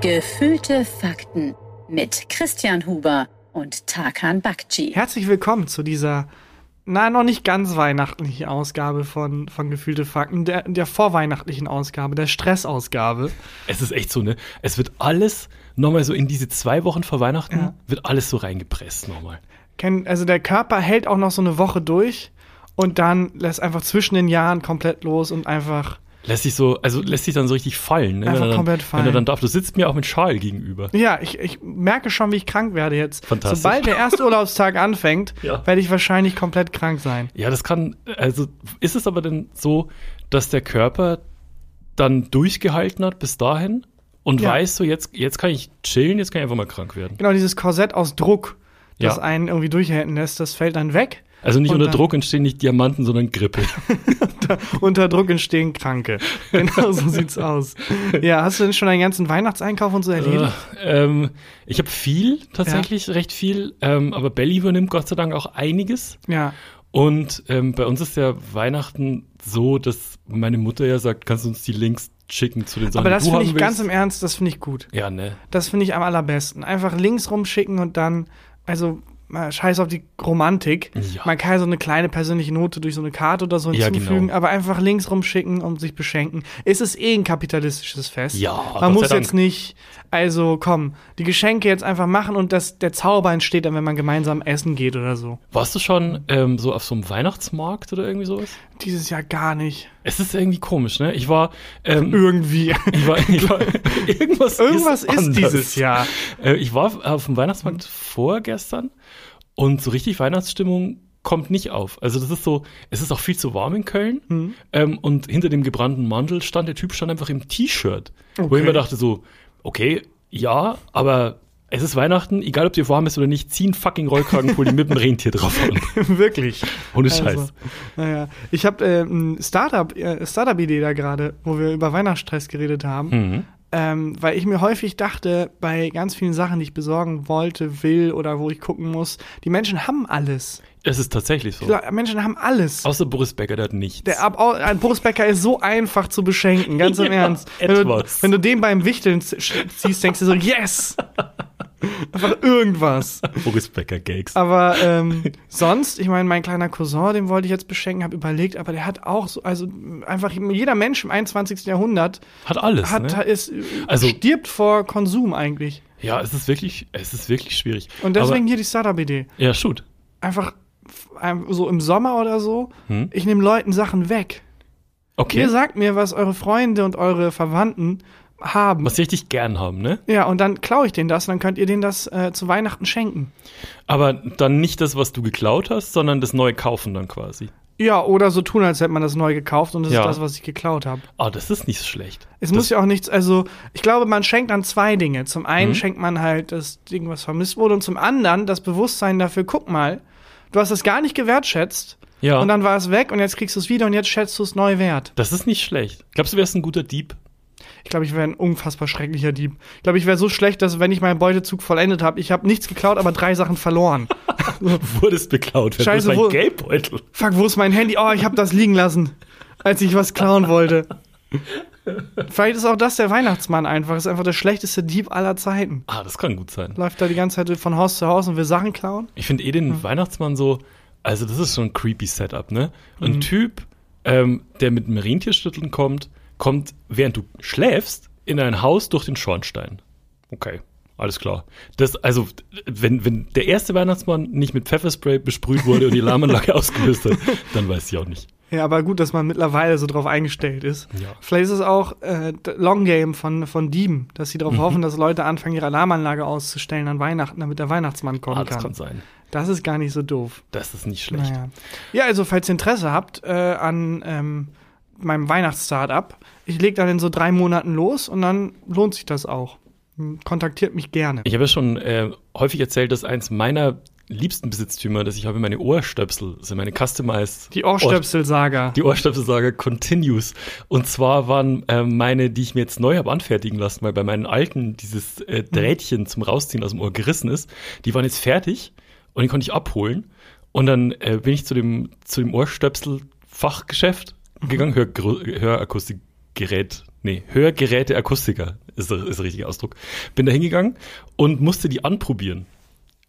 Gefühlte Fakten mit Christian Huber und Tarkan Bakci. Herzlich willkommen zu dieser, na, noch nicht ganz weihnachtlichen Ausgabe von, von Gefühlte Fakten, der, der vorweihnachtlichen Ausgabe, der Stressausgabe. Es ist echt so, ne? Es wird alles nochmal so in diese zwei Wochen vor Weihnachten, Ja. wird alles so reingepresst nochmal. Also der Körper hält auch noch so eine Woche durch und dann lässt einfach zwischen den Jahren komplett los und einfach. Lässt sich so, also lässt sich dann so richtig fallen, ne? Einfach wenn er dann, komplett Wenn fallen. dann darf. Du sitzt mir auch mit Schal gegenüber. Ja, ich, ich merke schon, wie ich krank werde jetzt. Fantastisch. Sobald der erste Urlaubstag anfängt, Ja. werde ich wahrscheinlich komplett krank sein. Ja, das kann, also ist es aber denn so, dass der Körper dann durchgehalten hat bis dahin und Ja. weiß so, jetzt, jetzt kann ich chillen, jetzt kann ich einfach mal krank werden. Genau, dieses Korsett aus Druck, das Ja. einen irgendwie durchhalten lässt, das fällt dann weg. Also nicht unter dann- Druck entstehen nicht Diamanten, sondern Grippe. Unter Druck entstehen Kranke. Genau so sieht's aus. Ja, hast du denn schon deinen ganzen Weihnachtseinkauf und so erledigt? Äh, ähm, ich habe viel, tatsächlich recht viel, ähm, aber Belly übernimmt Gott sei Dank auch einiges. Ja. Und ähm, bei uns ist ja Weihnachten so, dass meine Mutter ja sagt, kannst du uns die Links schicken zu den Sachen, Aber das finde ich ganz willst? im Ernst, das finde ich gut. Ja, ne? Das finde ich am allerbesten. Einfach links rumschicken und dann, also mal scheiß auf die Romantik. Ja. Man kann ja so eine kleine persönliche Note durch so eine Karte oder so Ja, hinzufügen, genau. aber einfach links rumschicken und sich beschenken. Es ist eh ein kapitalistisches Fest. Ja, Man muss jetzt nicht, also komm, die Geschenke jetzt einfach machen und das, der Zauber entsteht dann, wenn man gemeinsam essen geht oder so. Warst du schon ähm, so auf so einem Weihnachtsmarkt oder irgendwie sowas? Dieses Jahr gar nicht. Es ist irgendwie komisch, ne? Ich war, ähm, Irgendwie. ich war, ich war irgendwas, Irgendwas ist, anders. dieses Jahr. Äh, ich war auf dem Weihnachtsmarkt vorgestern und so richtig Weihnachtsstimmung kommt nicht auf. Also das ist so, es ist auch viel zu warm in Köln Mhm. ähm, und hinter dem gebrannten Mantel stand der Typ stand einfach im T-Shirt, wo Okay. ich mir dachte so, okay, ja, aber es ist Weihnachten, egal ob dir warm ist oder nicht, zieh einen fucking Rollkragenpulli mit dem Rentier drauf an. Wirklich. Ohne Also, Scheiß. naja. Ich habe äh, ein Startup, äh, Startup-Idee da gerade, wo wir über Weihnachtsstress geredet haben. Mhm. Ähm, weil ich mir häufig dachte, bei ganz vielen Sachen, die ich besorgen wollte, will oder wo ich gucken muss, die Menschen haben alles. Es ist tatsächlich so. Die Menschen haben alles. Außer Boris Becker, der hat nichts. Der Ab ein Boris Becker ist so einfach zu beschenken, ganz im Ja, Ernst. Wenn du, etwas. wenn du den beim Wichteln ziehst, denkst du so, yes! Einfach irgendwas. Boris Becker Gags. Aber ähm, sonst, ich meine, mein kleiner Cousin, den wollte ich jetzt beschenken, habe überlegt, aber der hat auch so, also einfach jeder Mensch im 21. Jahrhundert Hat alles, hat, ne? ist, Also- stirbt vor Konsum eigentlich. Ja, es ist wirklich, es ist wirklich schwierig. Und deswegen Aber, hier die Startup-Idee. ja, shoot. Einfach so im Sommer oder so, Hm? ich nehme Leuten Sachen weg. Okay. Ihr sagt mir, was eure Freunde und eure Verwandten haben. Was sie richtig gern haben, ne? Ja, und dann klaue ich denen das und dann könnt ihr denen das äh, zu Weihnachten schenken. Aber dann nicht das, was du geklaut hast, sondern das neue kaufen dann quasi. Ja, oder so tun, als hätte man das neu gekauft und das Ja. ist das, was ich geklaut habe. Ah, das ist nicht so schlecht. Es das, muss ja auch nichts, also ich glaube, man schenkt dann zwei Dinge. Zum einen Mhm. schenkt man halt das Ding, was vermisst wurde, und zum anderen das Bewusstsein dafür, guck mal, du hast es gar nicht gewertschätzt Ja, und dann war es weg und jetzt kriegst du es wieder und jetzt schätzt du es neu wert. das ist nicht schlecht. Glaubst du, wärst ein guter Dieb? Ich glaube, ich wäre ein unfassbar schrecklicher Dieb. Ich glaube, ich wäre so schlecht, dass wenn ich meinen Beutezug vollendet habe, ich habe nichts geklaut, aber drei Sachen verloren. Wurdest beklaut. Scheiße, ist wo- mein Geldbeutel? Fuck, wo ist mein Handy? Oh, ich habe das liegen lassen, als ich was klauen wollte. Vielleicht ist auch das der Weihnachtsmann einfach. Ist einfach der schlechteste Dieb aller Zeiten. Ah, das kann gut sein. Läuft da die ganze Zeit von Haus zu Haus und will Sachen klauen. Ich finde eh den Weihnachtsmann so, also das ist schon ein creepy Setup, ne? Ein Mhm. Typ, ähm, der mit einem kommt, kommt, während du schläfst, in ein Haus durch den Schornstein. Okay, alles klar. Das, also, wenn, wenn der erste Weihnachtsmann nicht mit Pfefferspray besprüht wurde und die Alarmanlage ausgelöst hat, dann weiß ich auch nicht. Ja, aber gut, dass man mittlerweile so drauf eingestellt ist. Ja. Vielleicht ist es auch äh, Long Game von, von Dieben, dass sie darauf Mhm. hoffen, dass Leute anfangen, ihre Alarmanlage auszustellen an Weihnachten, damit der Weihnachtsmann kommen Ah, das kann. kann sein. Das ist gar nicht so doof. Das ist nicht schlecht. Naja. Ja, also falls ihr Interesse habt äh, an ähm, meinem Weihnachtsstartup, ich lege dann in so drei Monaten los und dann lohnt sich das auch. Hm, Kontaktiert mich gerne. Ich habe ja schon äh, häufig erzählt, dass eins meiner liebsten Besitztümer, dass ich habe meine Ohrstöpsel, sind meine customized Die Ohrstöpsel-Saga. Die Ohrstöpsel-Saga continues. Und zwar waren ähm, meine, die ich mir jetzt neu habe anfertigen lassen, weil bei meinen alten dieses äh, Drähtchen zum Rausziehen aus dem Ohr gerissen ist, die waren jetzt fertig und die konnte ich abholen. Und dann äh, bin ich zu dem, zu dem Ohrstöpsel-Fachgeschäft gegangen, Hör, Hörakustikgerät, nee, Hörgeräte Akustiker ist, der- ist der richtige Ausdruck. Bin da hingegangen und musste die anprobieren.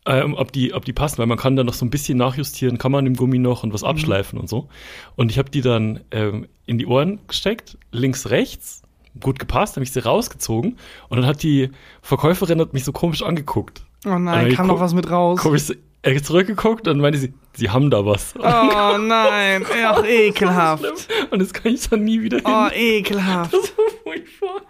Ähm, ob die, ob die passen, weil man kann da noch so ein bisschen nachjustieren, kann man im Gummi noch und was abschleifen und so. Und ich habe die dann ähm, in die Ohren gesteckt, links, rechts, gut gepasst, habe ich sie rausgezogen und dann hat die Verkäuferin hat mich so komisch angeguckt. Oh nein, ich kam noch was mit raus. Komisch äh, zurückgeguckt und meinte sie, sie haben da was. Oh nein, ach, ekelhaft. Und das kann ich dann nie wieder hin. Oh, ekelhaft. Das war furchtbar.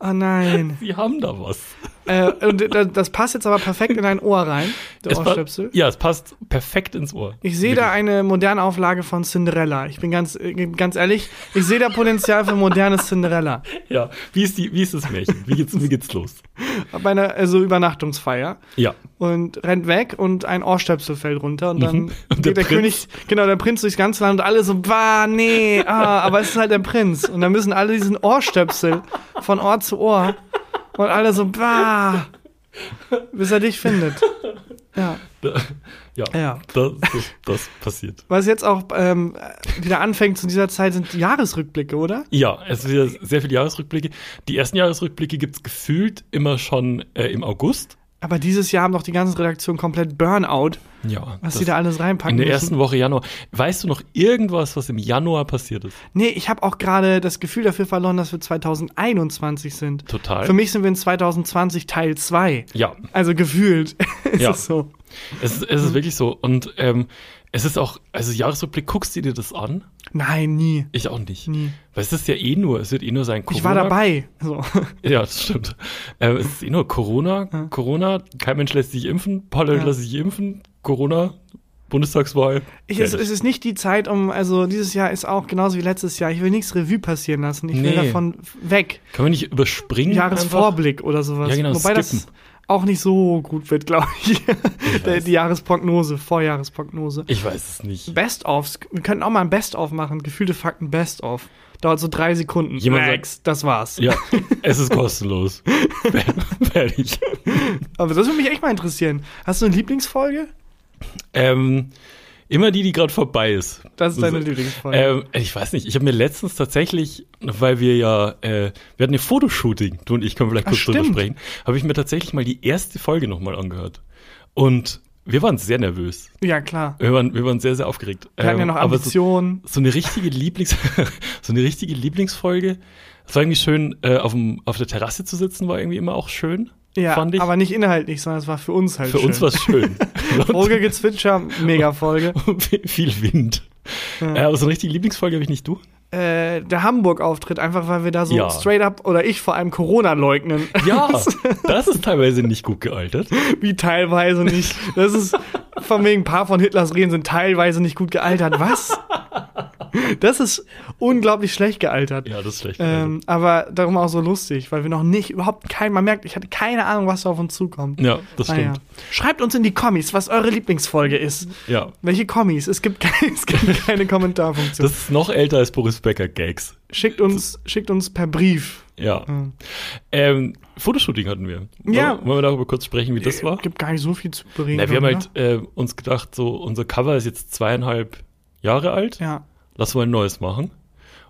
Oh nein. Sie haben da was. Äh, und da- das passt jetzt aber perfekt in dein Ohr rein, der Es Ohrstöpsel. Ja, es passt perfekt ins Ohr. Ich sehe da eine moderne Auflage von Cinderella. Ich bin ganz, äh, ganz ehrlich, ich sehe da Potenzial für modernes Cinderella. Ja, wie ist, die, wie ist das Märchen? Wie geht's, wie geht's los? Bei einer also Übernachtungsfeier Ja. und rennt weg und ein Ohrstöpsel fällt runter und dann Mhm. Und geht der der, König, genau, der Prinz durchs ganze Land und alle so, bah, nee, ah, aber es ist halt der Prinz. Und dann müssen alle diesen Ohrstöpsel von Ohr zu Ohr und alle so, bah, bis er dich findet. Ja, ja, ja. Das, das, das passiert. Was jetzt auch ähm, wieder anfängt zu dieser Zeit sind die Jahresrückblicke, oder? Ja, es sind wieder sehr viele Jahresrückblicke. Die ersten Jahresrückblicke gibt's gefühlt immer schon äh, im August. Aber dieses Jahr haben doch die ganze Redaktion komplett Burnout, Ja. was sie da alles reinpacken in der müssen. ersten Woche Januar. Weißt du noch irgendwas, was im Januar passiert ist? Nee, ich habe auch gerade das Gefühl dafür verloren, dass wir 2021 sind. Total. Für mich sind wir in 2020 Teil 2. Ja, Also gefühlt ist Ja. es so. es ist, es ist wirklich so. Und ähm, es ist auch, also Jahresrückblick, guckst du dir das an? Nein, nie. Ich auch nicht. Nie. Weil es ist ja eh nur, es wird eh nur sein Corona. Ich war dabei. So. Ja, das stimmt. Äh, es ist eh nur Corona, Corona, kein Mensch lässt sich impfen, ein paar Leute Ja. lassen sich impfen, Corona, Bundestagswahl. Ich, es, es ist nicht die Zeit, um, also dieses Jahr ist auch genauso wie letztes Jahr. Ich will nichts Revue passieren lassen. Ich will Nee. davon weg. Kann man nicht überspringen? einfach? Jahresvorblick oder sowas. Ja, genau, Wobei das skippen. Auch nicht so gut wird, glaube ich. Weiß. die Jahresprognose, Vorjahresprognose. Ich weiß es nicht. Best-ofs. Wir könnten auch mal ein Best-of machen. Gefühlte Fakten Best-of. Dauert so drei Sekunden. Jemand Max, das war's. Ja, es ist kostenlos. Fertig. Aber das würde mich echt mal interessieren. Hast du eine Lieblingsfolge? Ähm, immer die, die gerade vorbei ist. Das ist deine Also, Lieblingsfolge. Ähm, ich weiß nicht, ich habe mir letztens tatsächlich, weil wir ja, äh, wir hatten ein Fotoshooting, du und ich können vielleicht Ach, kurz drüber stimmt. sprechen, habe ich mir tatsächlich mal die erste Folge nochmal angehört. Und wir waren sehr nervös. ja, klar. Wir waren, wir waren sehr, sehr aufgeregt. Wir hatten ja Ähm, noch aber so, Ambitionen. so eine richtige Lieblings, so eine richtige Lieblingsfolge. Es war irgendwie schön, äh, auf, dem, auf der Terrasse zu sitzen, war irgendwie immer auch schön. Ja, fand ich. aber nicht inhaltlich, sondern es war für uns halt Für schön. uns war es schön. Vogelgezwitscher, mega Folge. viel Wind. Ja. Äh, aber so eine richtige Lieblingsfolge habe ich nicht du. Äh, der Hamburg-Auftritt, einfach weil wir da so Ja. straight up, oder ich vor allem Corona leugnen. Ja, das ist teilweise nicht gut gealtert. Wie teilweise nicht. Das ist von wegen ein paar von Hitlers Reden sind teilweise nicht gut gealtert. Was? Das ist unglaublich schlecht gealtert. Ja, das ist schlecht. Ähm, aber darum auch so lustig, weil wir noch nicht, überhaupt kein, man merkt, ich hatte keine Ahnung, was da auf uns zukommt. ja, das Naja. stimmt. Schreibt uns in die Kommis, was eure Lieblingsfolge ist. Ja. Welche Kommis? Es gibt, keine, es gibt keine Kommentarfunktion. Das ist noch älter als Boris Becker Gags. Schickt uns, schickt uns per Brief. Ja. Mhm. Ähm, Fotoshooting hatten wir. Ja. Wollen, wir darüber kurz sprechen, wie das war? Gibt gar nicht so viel zu bereden. Na, wir haben halt äh, uns gedacht, so unser Cover ist jetzt zweieinhalb Jahre alt. Ja. Lass mal ein neues machen.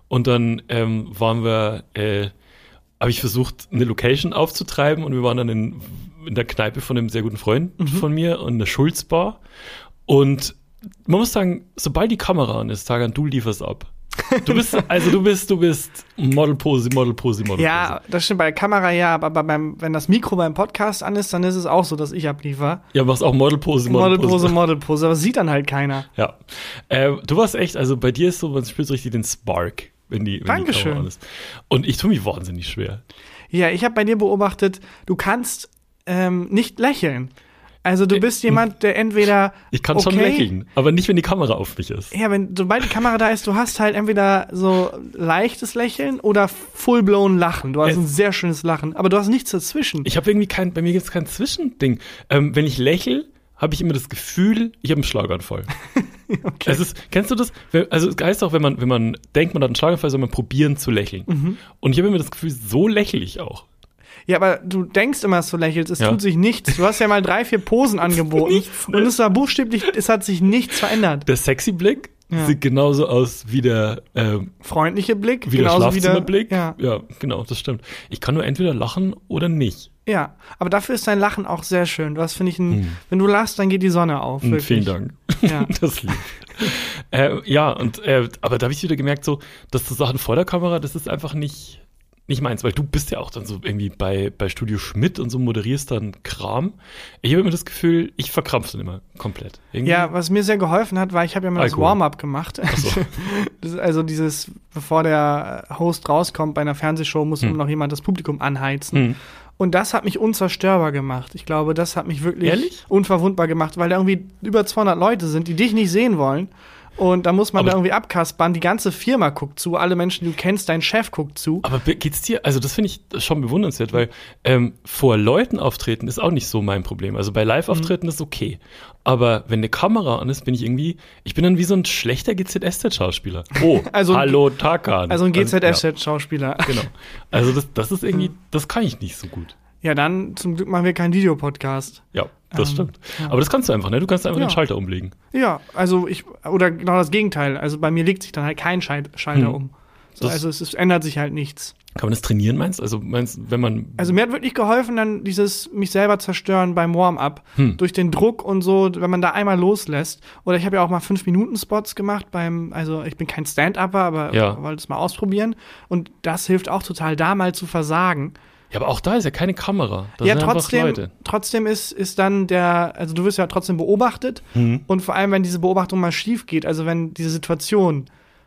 Und dann ähm, waren wir, äh, habe ich versucht, eine Location aufzutreiben und wir waren dann in, in der Kneipe von einem sehr guten Freund Mhm. von mir und der Schulzbar. Und man muss sagen, sobald die Kamera an ist, Tagan, du lieferst ab. Du bist, also du bist, du bist Modelpose, Modelpose, Modelpose. Ja, das stimmt bei der Kamera ja, aber beim, wenn das Mikro beim Podcast an ist, dann ist es auch so, dass ich abliefer. Ja, machst auch Modelpose, Modelpose, Modelpose. Modelpose, aber sieht dann halt keiner. Ja. Äh, du warst echt, also bei dir ist so, man spürt so richtig den Spark, wenn die, wenn die Dankeschön. Kamera an ist. Und ich tue mich wahnsinnig schwer. Ja, ich habe bei dir beobachtet, du kannst ähm, nicht lächeln. Also du bist jemand, der entweder Ich kann schon okay, lächeln, aber nicht, wenn die Kamera auf mich ist. Ja, wenn sobald die Kamera da ist, du hast halt entweder so leichtes Lächeln oder full-blown Lachen. Du hast Es- ein sehr schönes Lachen, aber du hast nichts dazwischen. Ich habe irgendwie kein, bei mir gibt es kein Zwischending. Ähm, wenn ich lächle, habe ich immer das Gefühl, ich habe einen Schlaganfall. okay. Es ist, kennst du das? Also es heißt auch, wenn man, wenn man denkt, man hat einen Schlaganfall, soll man probieren zu lächeln. Mhm. Und ich habe immer das Gefühl, so lächle ich auch. Ja, aber du denkst immer, dass du lächelst. Es Ja. tut sich nichts. Du hast ja mal drei, vier Posen angeboten. nichts, ne? Und es war buchstäblich, es hat sich nichts verändert. Der sexy Blick Ja. sieht genauso aus wie der, ähm, Freundliche Blick, wie der. Schlafzimmerblick. Ja, ja, genau, das stimmt. Ich kann nur entweder lachen oder nicht. ja. Aber dafür ist dein Lachen auch sehr schön. Du hast, finde ich, ein, wenn du lachst, dann geht die Sonne auf. Hm, Wirklich. vielen Dank. Ja. Das lieb. äh, ja, und äh, aber da habe ich wieder gemerkt, so, dass so Sachen vor der Kamera, das ist einfach nicht, nicht meins, weil du bist ja auch dann so irgendwie bei, bei Studio Schmidt und so moderierst dann Kram. Ich habe immer das Gefühl, ich verkrampf dann immer komplett. Irgendwie- Ja, was mir sehr geholfen hat, war, ich habe ja mal das. Warm-up gemacht. so. Das also dieses, bevor der Host rauskommt bei einer Fernsehshow, muss Hm. immer noch jemand das Publikum anheizen. Hm. Und das hat mich unzerstörbar gemacht. Ich glaube, das hat mich wirklich Ehrlich? unverwundbar gemacht, weil da irgendwie über 200 Leute sind, die dich nicht sehen wollen. Und da muss man Aber- da irgendwie abkaspern. Die ganze Firma guckt zu, alle Menschen, die du kennst, dein Chef guckt zu. Aber be- geht's dir, also das finde ich schon bewundernswert, weil ähm, vor Leuten auftreten ist auch nicht so mein Problem. Also bei Live-Auftritten ist okay. Aber wenn eine Kamera an ist, bin ich irgendwie, ich bin dann wie so ein schlechter GZSZ-Schauspieler. Oh, Also- hallo Tarkan. Also ein GZSZ-Schauspieler. genau. Also das, das ist irgendwie, das kann ich nicht so gut. Ja, dann zum Glück machen wir keinen Videopodcast. Ja, das Ähm, stimmt. Aber das kannst du einfach, ne? Du kannst einfach Ja. den Schalter umlegen. Ja, also ich, oder genau das Gegenteil. Also bei mir legt sich dann halt kein Schalt, Schalter Hm. um. So, also es, es ändert sich halt nichts. Kann man das trainieren, meinst du? Also meinst wenn man. Also mir hat wirklich geholfen, dann dieses mich selber zerstören beim Warm-up. Hm. Durch den Druck und so, wenn man da einmal loslässt. Oder ich habe ja auch mal 5-Minuten-Spots gemacht beim, also ich bin kein Stand-Upper, aber Ja. wollte es mal ausprobieren. Und das hilft auch total, da mal zu versagen. Ja, aber auch da ist ja keine Kamera. Da ja, trotzdem, Leute. trotzdem ist, ist dann der, also du wirst ja trotzdem beobachtet. Hm. Und vor allem, wenn diese Beobachtung mal schief geht, also wenn diese Situation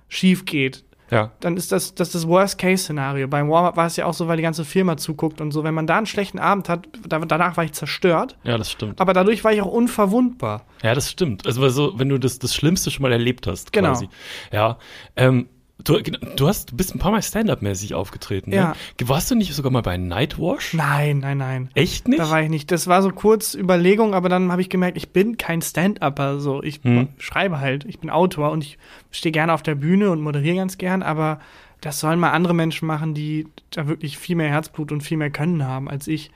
schief geht, Ja. dann ist das das, das Worst-Case-Szenario. Beim Warm-Up war es ja auch so, weil die ganze Firma zuguckt und so. Wenn man da einen schlechten Abend hat, da, danach war ich zerstört. Ja, das stimmt. Aber dadurch war ich auch unverwundbar. Ja, das stimmt. Also, so, wenn du das, das Schlimmste schon mal erlebt hast, Genau. quasi. Ja. Ähm, du, du hast, du bist ein paar Mal Stand-up-mäßig aufgetreten. Ja. Ne? Warst du nicht sogar mal bei Nightwash? Nein, nein, nein. Echt nicht? Da war ich nicht. Das war so kurz Überlegung, aber dann habe ich gemerkt, ich bin kein Stand-Upper. So, ich Hm. schreibe halt, ich bin Autor und ich stehe gerne auf der Bühne und moderiere ganz gern, aber das sollen mal andere Menschen machen, die da wirklich viel mehr Herzblut und viel mehr Können haben als ich.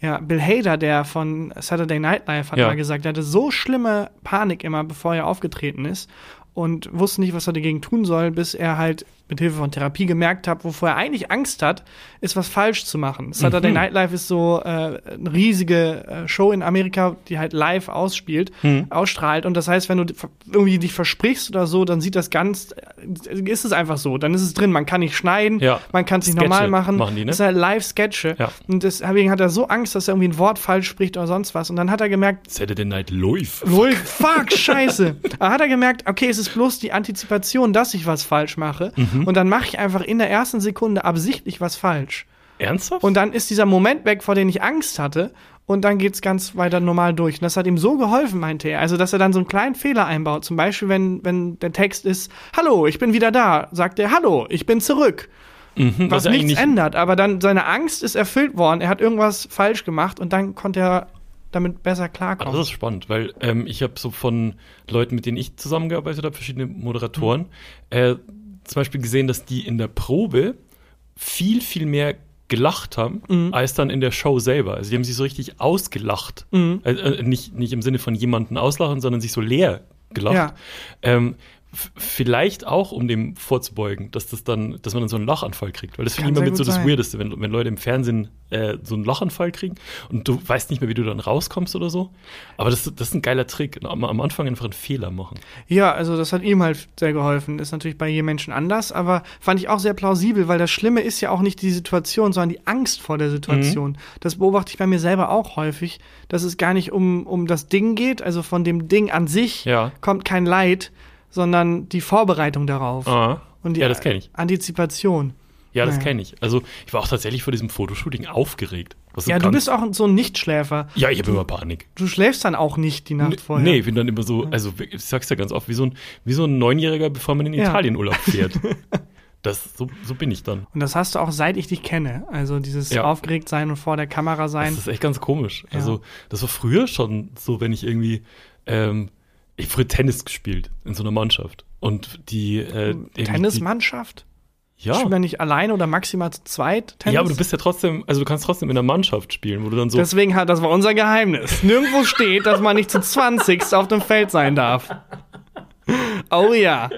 Ja, Bill Hader, der von Saturday Night Live, hat Ja. mal gesagt, er hatte so schlimme Panik immer, bevor er aufgetreten ist und wusste nicht, was er dagegen tun soll, bis er halt mit Hilfe von Therapie gemerkt hat, wovor er eigentlich Angst hat, ist was falsch zu machen. Saturday Mhm. Night Live ist so äh, eine riesige äh, Show in Amerika, die halt live ausspielt, Mhm. ausstrahlt. Und das heißt, wenn du irgendwie dich versprichst oder so, dann sieht das ganz, ist es einfach so. Dann ist es drin. Man kann nicht schneiden, Ja. man kann es nicht Sketche normal machen. machen die, ne? Das ist halt Live-Sketche. Ja. Und deswegen hat er so Angst, dass er irgendwie ein Wort falsch spricht oder sonst was. Und dann hat er gemerkt, Saturday Night Live. Lol, fuck, scheiße. Da hat er gemerkt, okay, es ist bloß die Antizipation, dass ich was falsch mache. Mhm. Und dann mache ich einfach in der ersten Sekunde absichtlich was falsch. Ernsthaft? Und dann ist dieser Moment weg, vor dem ich Angst hatte. Und dann geht's ganz weiter normal durch. Und das hat ihm so geholfen, meinte er. Also, dass er dann so einen kleinen Fehler einbaut. Zum Beispiel, wenn, wenn der Text ist, Hallo, ich bin wieder da, sagt er, Hallo, ich bin zurück. Mhm, Was ja nichts eigentlich ändert. Aber dann seine Angst ist erfüllt worden. Er hat irgendwas falsch gemacht und dann konnte er damit besser klarkommen. Das ist spannend, weil ähm, ich habe so von Leuten, mit denen ich zusammengearbeitet habe, verschiedene Moderatoren, äh, zum Beispiel gesehen, dass die in der Probe viel, viel mehr gelacht haben, Mhm. als dann in der Show selber. Also die haben sich so richtig ausgelacht. Mhm. Äh, äh, nicht, nicht im Sinne von jemanden auslachen, sondern sich so leer gelacht. Ja. Ähm, vielleicht auch, um dem vorzubeugen, dass das dann, dass man dann so einen Lachanfall kriegt. Weil das finde ich immer mit so das sein. Weirdeste, wenn, wenn Leute im Fernsehen äh, so einen Lachanfall kriegen und du weißt nicht mehr, wie du dann rauskommst oder so. Aber das, das ist ein geiler Trick. Am, am Anfang einfach einen Fehler machen. Ja, also das hat ihm halt sehr geholfen. Ist natürlich bei jedem Menschen anders, aber fand ich auch sehr plausibel, weil das Schlimme ist ja auch nicht die Situation, sondern die Angst vor der Situation. Mhm. Das beobachte ich bei mir selber auch häufig, dass es gar nicht um, um das Ding geht, also von dem Ding an sich Ja. kommt kein Leid, sondern die Vorbereitung darauf. Ah. Und die ja, das kenne ich. Antizipation. Ja, das Naja. kenne ich. Also ich war auch tatsächlich vor diesem Fotoshooting aufgeregt. Ja, du bist auch so ein Nichtschläfer. Ja, ich habe immer Panik. Du schläfst dann auch nicht die Nacht Nee, vorher. Nee, ich bin dann immer so, also ich sag's ja ganz oft, wie so ein, wie so ein Neunjähriger, bevor man in Ja. Italien Urlaub fährt. das, so, so bin ich dann. Und das hast du auch seit ich dich kenne. Also dieses Ja. aufgeregt sein und vor der Kamera sein. Das ist echt ganz komisch. Ja. Also, das war früher schon so, wenn ich irgendwie, ähm, ich hab früher Tennis gespielt in so einer Mannschaft. Und die, äh, irgendwie Tennismannschaft? Ja. Spielt man nicht alleine oder maximal zu zweit Tennis? Ja, aber du bist ja trotzdem, also du kannst trotzdem in der Mannschaft spielen, wo du dann so. Deswegen hat, das war unser Geheimnis. Nirgendwo steht, dass man nicht zu 20 auf dem Feld sein darf. Oh ja.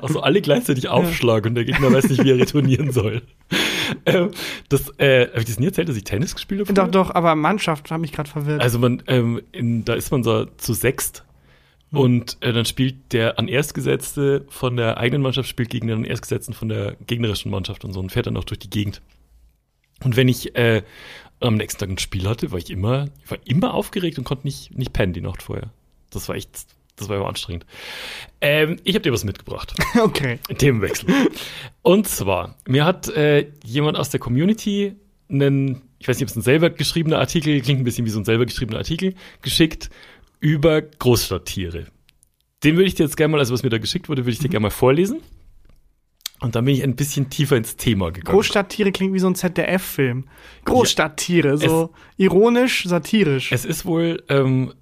Also alle gleichzeitig aufschlagen und der Gegner weiß nicht, wie er retournieren soll. ähm, das, äh, habe ich das nie erzählt, dass ich Tennis gespielt habe? Doch, doch, aber Mannschaft hat mich gerade verwirrt. Also man, ähm, in, da ist man so zu sechst Hm. und äh, dann spielt der an Erstgesetzte von der eigenen Mannschaft spielt gegen den Erstgesetzten von der gegnerischen Mannschaft und so und fährt dann auch durch die Gegend. Und wenn ich äh, am nächsten Tag ein Spiel hatte, war ich immer, ich war immer aufgeregt und konnte nicht, nicht pennen die Nacht vorher. Das war echt, das war immer anstrengend. Ähm, ich habe dir was mitgebracht. okay. Themenwechsel. Und zwar, mir hat äh, jemand aus der Community einen, ich weiß nicht, ob es ein selber geschriebener Artikel, klingt ein bisschen wie so ein selber geschriebener Artikel, geschickt über Großstadttiere. Den würde ich dir jetzt gerne mal, also was mir da geschickt wurde, würde ich dir gerne mal vorlesen. Und dann bin ich ein bisschen tiefer ins Thema gegangen. Großstadttiere klingt wie so ein ZDF-Film. Großstadttiere, so ironisch, satirisch. Es ist wohl ähm,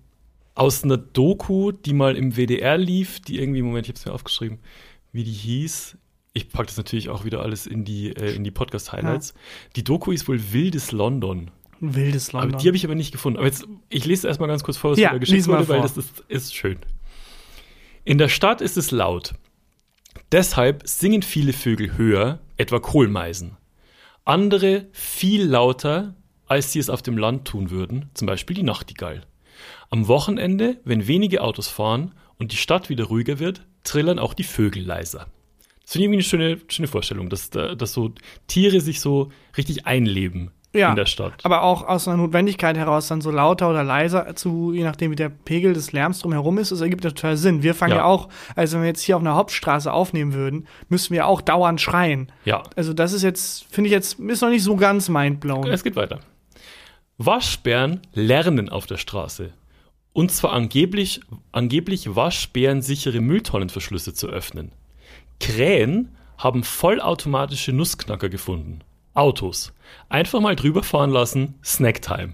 aus einer Doku, die mal im WDR lief, die irgendwie, Moment, ich habe es mir aufgeschrieben, wie die hieß. Ich packe das natürlich auch wieder alles in die, äh, in die Podcast-Highlights. Die Doku ist wohl Wildes London. Wildes London. Aber die habe ich aber nicht gefunden. Aber jetzt, ich lese erstmal ganz kurz vor, was Ja, da geschickt mal wurde, weil das ist, ist schön. In der Stadt ist es laut. Deshalb singen viele Vögel höher, etwa Kohlmeisen. Andere viel lauter, als sie es auf dem Land tun würden, zum Beispiel die Nachtigall. Am Wochenende, wenn wenige Autos fahren und die Stadt wieder ruhiger wird, trillern auch die Vögel leiser. Das finde ich irgendwie eine schöne, schöne Vorstellung, dass, da- dass so Tiere sich so richtig einleben ja, in der Stadt. aber auch aus einer Notwendigkeit heraus dann so lauter oder leiser zu, je nachdem wie der Pegel des Lärms drumherum ist, das ergibt ja total Sinn. Wir fangen ja. Ja. auch, also wenn wir jetzt hier auf einer Hauptstraße aufnehmen würden, müssten wir auch dauernd schreien. Ja, Also das ist jetzt, finde ich jetzt, ist noch nicht so ganz mindblown. Es geht weiter. Waschbären lernen auf der Straße. Und zwar angeblich, angeblich waschbärensichere Mülltonnenverschlüsse zu öffnen. Krähen haben vollautomatische Nussknacker gefunden. Autos. Einfach mal drüber fahren lassen, Snacktime.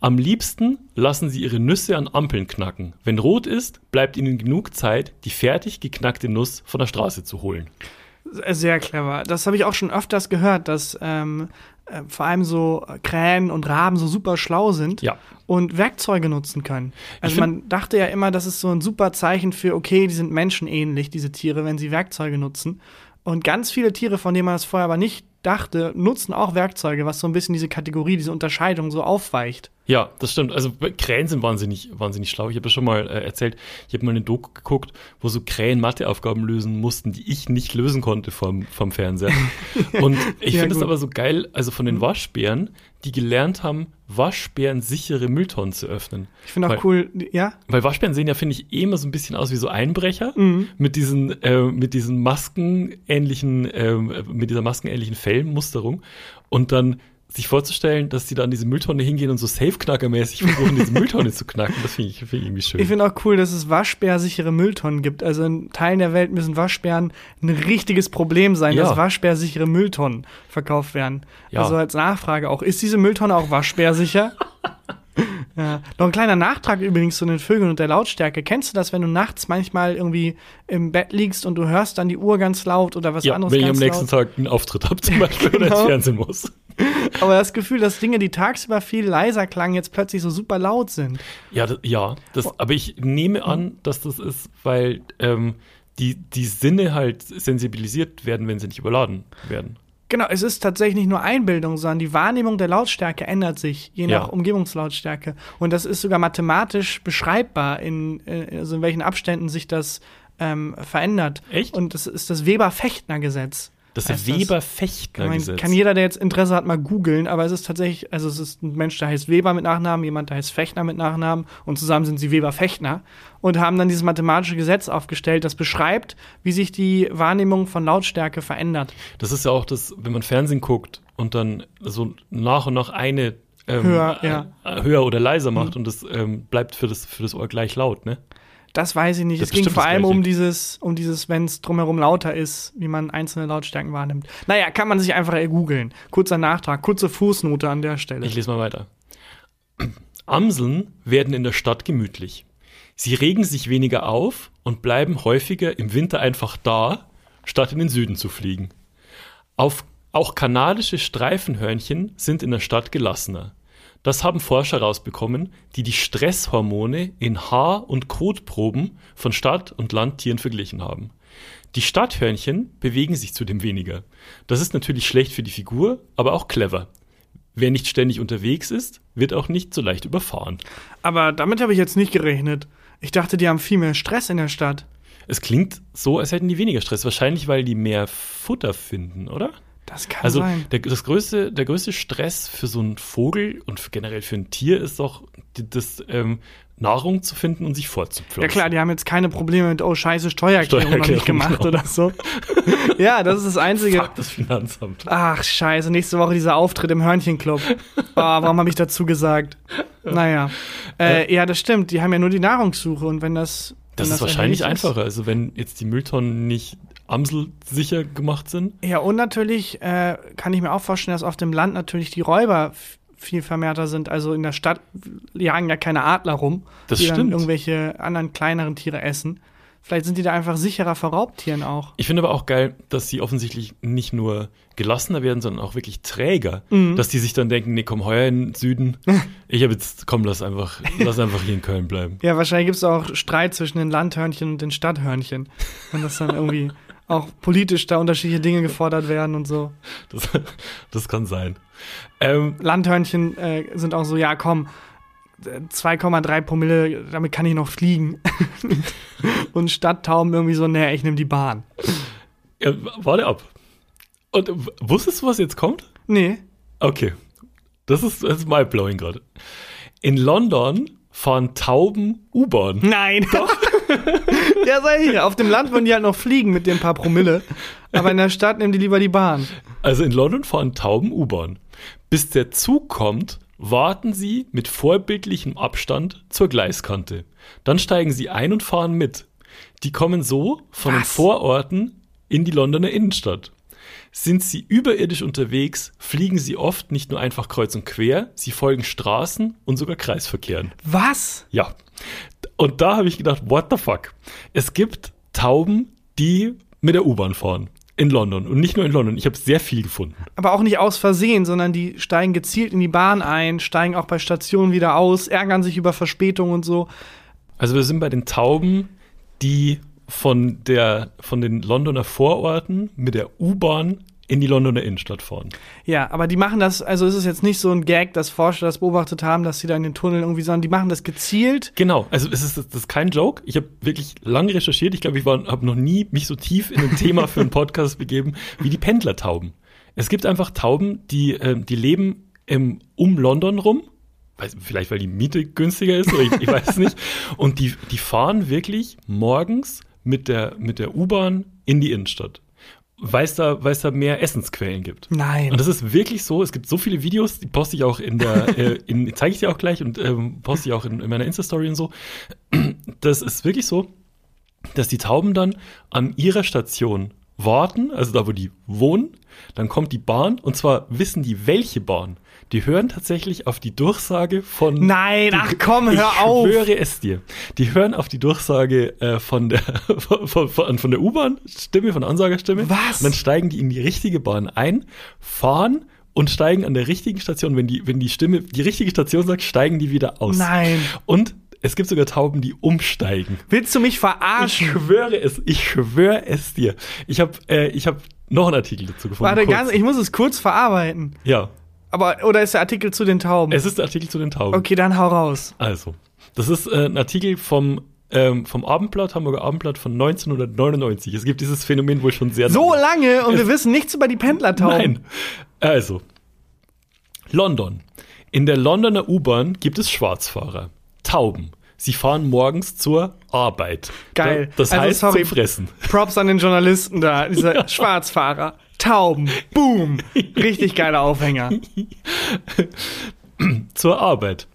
Am liebsten lassen sie ihre Nüsse an Ampeln knacken. Wenn rot ist, bleibt ihnen genug Zeit, die fertig geknackte Nuss von der Straße zu holen. Sehr clever. Das habe ich auch schon öfters gehört, dass ähm, äh, vor allem so Krähen und Raben so super schlau sind Ja. und Werkzeuge nutzen können. Also man dachte ja immer, das ist so ein super Zeichen für, okay, die sind menschenähnlich, diese Tiere, wenn sie Werkzeuge nutzen. Und ganz viele Tiere, von denen man das vorher aber nicht dachte, nutzen auch Werkzeuge, was so ein bisschen diese Kategorie, diese Unterscheidung so aufweicht. Ja, das stimmt. Also Krähen sind wahnsinnig, wahnsinnig schlau. Ich habe ja schon mal äh, erzählt, ich habe mal eine Doku geguckt, wo so Krähen Matheaufgaben lösen mussten, die ich nicht lösen konnte vom, vom Fernseher. Und ich Ja, finde es aber so geil, also von den Waschbären, die gelernt haben, Waschbären sichere Mülltonnen zu öffnen. Ich finde auch Weil- cool, ja, Weil Waschbären sehen ja, finde ich, eh immer so ein bisschen aus wie so Einbrecher Mhm. mit diesen, äh, mit diesen maskenähnlichen, ähm, mit dieser maskenähnlichen Fellmusterung. Und dann sich vorzustellen, dass die da an diese Mülltonne hingehen und so Safe-Knacker-mäßig versuchen, diese Mülltonne zu knacken, das finde ich, find ich irgendwie schön. Ich finde auch cool, dass es waschbärsichere Mülltonnen gibt. Also in Teilen der Welt müssen Waschbären ein richtiges Problem sein, Ja. dass waschbärsichere Mülltonnen verkauft werden. Ja. Also als Nachfrage auch. Ist diese Mülltonne auch waschbärsicher? ja. Noch ein kleiner Nachtrag übrigens zu den Vögeln und der Lautstärke. Kennst du das, wenn du nachts manchmal irgendwie im Bett liegst und du hörst dann die Uhr ganz laut oder was ja, anderes wenn ich am nächsten laut? Tag einen Auftritt habe zum Beispiel oder Genau. ins Fernsehen muss. Aber das Gefühl, dass Dinge, die tagsüber viel leiser klangen, jetzt plötzlich so super laut sind. Ja, das, ja das, aber ich nehme an, dass das ist, weil ähm, die, die Sinne halt sensibilisiert werden, wenn sie nicht überladen werden. Genau, es ist tatsächlich nicht nur Einbildung, sondern die Wahrnehmung der Lautstärke ändert sich, je Ja. nach Umgebungslautstärke. Und das ist sogar mathematisch beschreibbar, in, äh, also in welchen Abständen sich das ähm, verändert. Echt? Und das ist das Weber-Fechtner-Gesetz. Das heißt Weber Ich meine, Fechtner-Gesetz. kann jeder, der jetzt Interesse hat, mal googeln, aber es ist tatsächlich, also es ist ein Mensch, der heißt Weber mit Nachnamen, jemand, der heißt Fechner mit Nachnamen und zusammen sind sie Weber-Fechtner und haben dann dieses mathematische Gesetz aufgestellt, das beschreibt, wie sich die Wahrnehmung von Lautstärke verändert. Das ist ja auch das, wenn man Fernsehen guckt und dann so nach und nach eine ähm, Höher, ja. äh, höher oder leiser macht und das ähm, bleibt für das, für das Ohr gleich laut, ne? Das weiß ich nicht. Das es ging vor allem um dieses, um dieses, wenn es drumherum lauter ist, wie man einzelne Lautstärken wahrnimmt. Naja, kann man sich einfach googeln. Kurzer Nachtrag, kurze Fußnote an der Stelle. Ich lese mal weiter. Amseln werden in der Stadt gemütlich. Sie regen sich weniger auf und bleiben häufiger im Winter einfach da, statt in den Süden zu fliegen. Auf, auch kanadische Streifenhörnchen sind in der Stadt gelassener. Das haben Forscher rausbekommen, die die Stresshormone in Haar- und Kotproben von Stadt- und Landtieren verglichen haben. Die Stadthörnchen bewegen sich zudem weniger. Das ist natürlich schlecht für die Figur, aber auch clever. Wer nicht ständig unterwegs ist, wird auch nicht so leicht überfahren. Aber damit habe ich jetzt nicht gerechnet. Ich dachte, die haben viel mehr Stress in der Stadt. Es klingt so, als hätten die weniger Stress. Wahrscheinlich, weil die mehr Futter finden, oder? Das kann Also sein. der, das größte, der größte Stress für so einen Vogel und für generell für ein Tier ist doch, das ähm, Nahrung zu finden und sich fortzupflanzen. Ja klar, die haben jetzt keine Probleme mit, oh scheiße, Steuererklärung noch nicht Steuererklärung, gemacht genau. oder so. ja, das ist das Einzige. Fuck, das Finanzamt. Ach scheiße, nächste Woche dieser Auftritt im Hörnchenclub. Oh, warum habe ich dazu gesagt? Naja. Äh, ja, das stimmt. Die haben ja nur die Nahrungssuche und wenn das. Das wenn ist wahrscheinlich einfacher. Also wenn jetzt die Mülltonnen nicht amselsicher gemacht sind. Ja, und natürlich äh, kann ich mir auch vorstellen, dass auf dem Land natürlich die Räuber viel vermehrter sind. Also in der Stadt jagen ja keine Adler rum, Das die dann stimmt. irgendwelche anderen kleineren Tiere essen. Vielleicht sind die da einfach sicherer vor Raubtieren auch. Ich finde aber auch geil, dass sie offensichtlich nicht nur gelassener werden, sondern auch wirklich träger. Mhm. Dass die sich dann denken, nee, komm heuer in den Süden. Ich habe jetzt, komm, lass einfach, lass einfach hier in Köln bleiben. Ja, wahrscheinlich gibt es auch Streit zwischen den Landhörnchen und den Stadthörnchen. Und dass dann irgendwie auch politisch da unterschiedliche Dinge gefordert werden und so. Das, das kann sein. Ähm, Landhörnchen äh, sind auch so, ja komm, äh, 2,3 Promille, damit kann ich noch fliegen. und Stadttauben irgendwie so, naja, ich nehme die Bahn. ja, warte ab. Und wusstest du, was jetzt kommt? Nee. Okay. Das ist, das ist mindblowing gerade. In London fahren Tauben U-Bahn. Nein. Doch. ja, sei hier. Auf dem Land würden die halt noch fliegen mit den paar Promille. Aber in der Stadt nehmen die lieber die Bahn. Also in London fahren Tauben U-Bahn. Bis der Zug kommt, warten sie mit vorbildlichem Abstand zur Gleiskante. Dann steigen sie ein und fahren mit. Die kommen so von den Was? Vororten in die Londoner Innenstadt. Sind sie überirdisch unterwegs, fliegen sie oft nicht nur einfach kreuz und quer, sie folgen Straßen und sogar Kreisverkehren. Was? Ja. Und da habe ich gedacht, what the fuck? Es gibt Tauben, die mit der U-Bahn fahren. In London. Und nicht nur in London. Ich habe sehr viel gefunden. Aber auch nicht aus Versehen, sondern die steigen gezielt in die Bahn ein, steigen auch bei Stationen wieder aus, ärgern sich über Verspätung und so. Also wir sind bei den Tauben, die von, der, von den Londoner Vororten mit der U-Bahn in die Londoner Innenstadt fahren. Ja, aber die machen das, also es ist jetzt nicht so ein Gag, dass Forscher das beobachtet haben, dass sie da in den Tunnel irgendwie, sondern die machen das gezielt. Genau, also es ist, das ist kein Joke. Ich habe wirklich lange recherchiert. Ich glaube, ich habe noch nie mich so tief in ein Thema für einen Podcast begeben wie die Pendlertauben. Es gibt einfach Tauben, die, ähm, die leben im, um London rum. Weiß, vielleicht, weil die Miete günstiger ist, oder ich, ich weiß es nicht. Und die, die fahren wirklich morgens mit der, mit der U-Bahn in die Innenstadt. Weil es da, weil es da mehr Essensquellen gibt. Nein. Und das ist wirklich so. Es gibt so viele Videos, die poste ich auch in der, äh, in, zeige ich dir auch gleich und ähm, poste ich auch in, in meiner Insta-Story und so. Das ist wirklich so, dass die Tauben dann an ihrer Station warten, also da, wo die wohnen. Dann kommt die Bahn und zwar wissen die, welche Bahn. Die hören tatsächlich auf die Durchsage von. Nein, die, ach komm, hör auf. Ich schwöre es dir. Die hören auf die Durchsage äh, von der, von, von, von der U-Bahn-Stimme, von der Ansagerstimme. Was? Und dann steigen die in die richtige Bahn ein, fahren und steigen an der richtigen Station. Wenn die, wenn die Stimme die richtige Station sagt, steigen die wieder aus. Nein. Und es gibt sogar Tauben, die umsteigen. Willst du mich Ich verarschen? schwöre es, ich schwöre es dir. Ich habe äh, ich hab noch einen Artikel dazu gefunden. Warte, ganz, ich muss es kurz verarbeiten. ja, Aber, oder ist der Artikel zu den Tauben? es ist der Artikel zu den Tauben. okay, dann hau raus. Also, das ist äh, ein Artikel vom, ähm, vom Abendblatt, Hamburger Abendblatt von 1999. Es gibt dieses Phänomen wohl schon sehr So lange. lange und wir wissen nichts über die Pendlertauben. Nein. Also, London. In der Londoner U-Bahn gibt es Schwarzfahrer. Tauben. Sie fahren morgens zur Arbeit. Geil. Das Also, heißt sorry. zum Fressen. Props an den Journalisten da, dieser Schwarzfahrer. Tauben. Boom. Richtig geiler Aufhänger. zur Arbeit.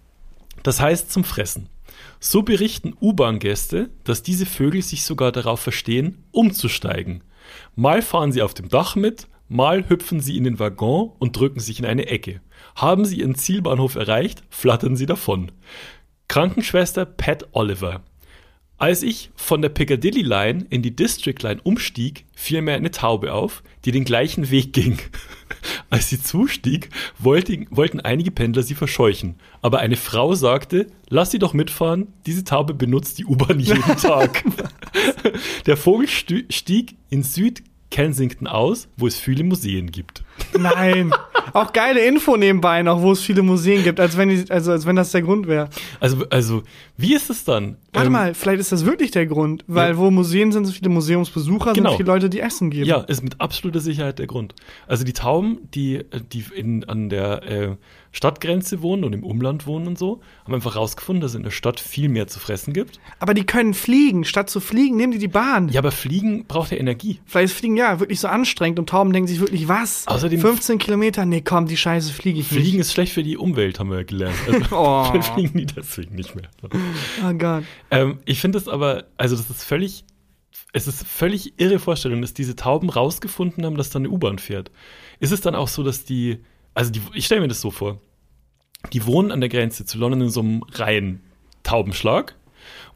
Das heißt zum Fressen. So berichten U-Bahn-Gäste, dass diese Vögel sich sogar darauf verstehen, umzusteigen. Mal fahren sie auf dem Dach mit, mal hüpfen sie in den Waggon und drücken sich in eine Ecke. Haben sie ihren Zielbahnhof erreicht, flattern sie davon. Krankenschwester Pat Oliver. Als ich von der Piccadilly Line in die District Line umstieg, fiel mir eine Taube auf, die den gleichen Weg ging. Als sie zustieg, wollten, wollten einige Pendler sie verscheuchen. Aber eine Frau sagte, lass sie doch mitfahren, diese Taube benutzt die U-Bahn jeden Tag. Der Vogel stieg in Süd-Kensington aus, wo es viele Museen gibt. Nein. Auch geile Info nebenbei noch, wo es viele Museen gibt, als wenn, die, also, als wenn das der Grund wäre. Also, also, wie ist es dann? Warte Ähm, mal, vielleicht ist das wirklich der Grund, weil Ja. wo Museen sind, so viele Museumsbesucher, Genau. sind viele Leute, die Essen geben. Ja, ist mit absoluter Sicherheit der Grund. Also die Tauben, die, die in, an der äh, Stadtgrenze wohnen und im Umland wohnen und so, haben einfach rausgefunden, dass es in der Stadt viel mehr zu fressen gibt. Aber die können fliegen. Statt zu fliegen, nehmen die die Bahn. Ja, aber Fliegen braucht ja Energie. Vielleicht ist Fliegen ja wirklich so anstrengend und Tauben denken sich wirklich, was? Außerdem- 15 Kilometer? Nee, komm, die Scheiße fliege ich Fliegen nicht. ist schlecht für die Umwelt, haben wir ja gelernt. Also, Oh. fliegen die deswegen nicht mehr. Oh Gott. Ähm, ich finde das aber, also das ist völlig, es ist völlig irre Vorstellung, dass diese Tauben rausgefunden haben, dass da eine U-Bahn fährt. Ist es dann auch so, dass die, also die, ich stelle mir das so vor, die wohnen an der Grenze zu London in so einem reinen Taubenschlag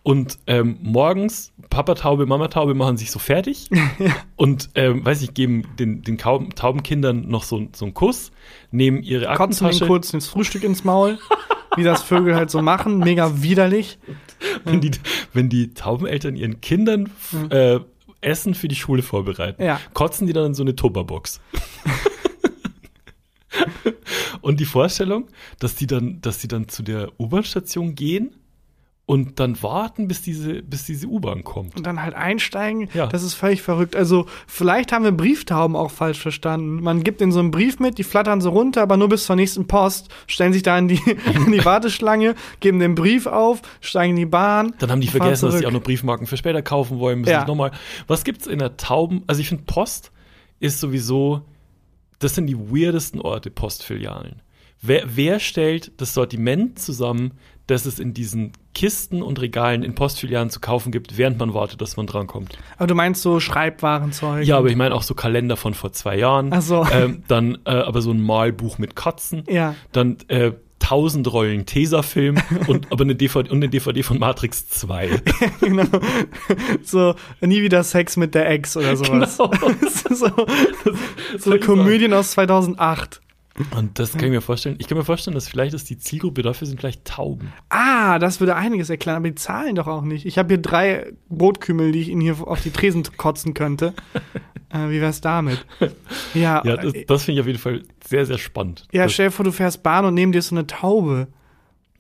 und ähm, morgens Papa Taube, Mama Taube machen sich so fertig und ähm, weiß ich, geben den, den Taubenkindern noch so, so einen Kuss, nehmen ihre Kotzen den Aktentasche, kurz ins Frühstück ins Maul, wie das Vögel halt so machen. Mega widerlich. wenn die, wenn die Taubeneltern ihren Kindern f- äh, Essen für die Schule vorbereiten, Ja. kotzen die dann in so eine Tupperbox. und die Vorstellung, dass die dann, dass die dann zu der U-Bahn-Station gehen und dann warten, bis diese, bis diese U-Bahn kommt. Und dann halt einsteigen, Ja. das ist völlig verrückt. Also, vielleicht haben wir Brieftauben auch falsch verstanden. Man gibt ihnen so einen Brief mit, die flattern so runter, aber nur bis zur nächsten Post, stellen sich da in die, in die Warteschlange, geben den Brief auf, steigen in die Bahn. Dann haben die vergessen, dass sie zurück. auch noch Briefmarken für später kaufen wollen. Müssen Ja. nochmal. Was gibt's in der Tauben? Also ich finde Post ist sowieso, das sind die weirdesten Orte, Postfilialen. Wer, wer stellt das Sortiment zusammen, das es in diesen Kisten und Regalen in Postfilialen zu kaufen gibt, während man wartet, dass man drankommt? Aber du meinst so Schreibwarenzeug? Ja, aber ich meine auch so Kalender von vor zwei Jahren. Ach so. Ähm, dann äh, aber so ein Malbuch mit Katzen. Ja. Dann äh, tausend Rollen Tesafilm und aber eine DVD und eine DVD von Matrix 2. genau. So, nie wieder Sex mit der Ex oder sowas. Genau. so, so Komödien aus 2008. Und das kann ich mir vorstellen. Ich kann mir vorstellen, dass vielleicht ist die Zielgruppe dafür sind vielleicht Tauben. Ah, das würde einiges erklären, aber die zahlen doch auch nicht. Ich habe hier drei Brotkümmel, die ich Ihnen hier auf die Tresen kotzen könnte. äh, wie wär's damit? Ja, Ja, das, äh, das finde ich auf jeden Fall sehr, sehr spannend. ja das, stell dir vor, du fährst Bahn und neben dir ist so eine Taube.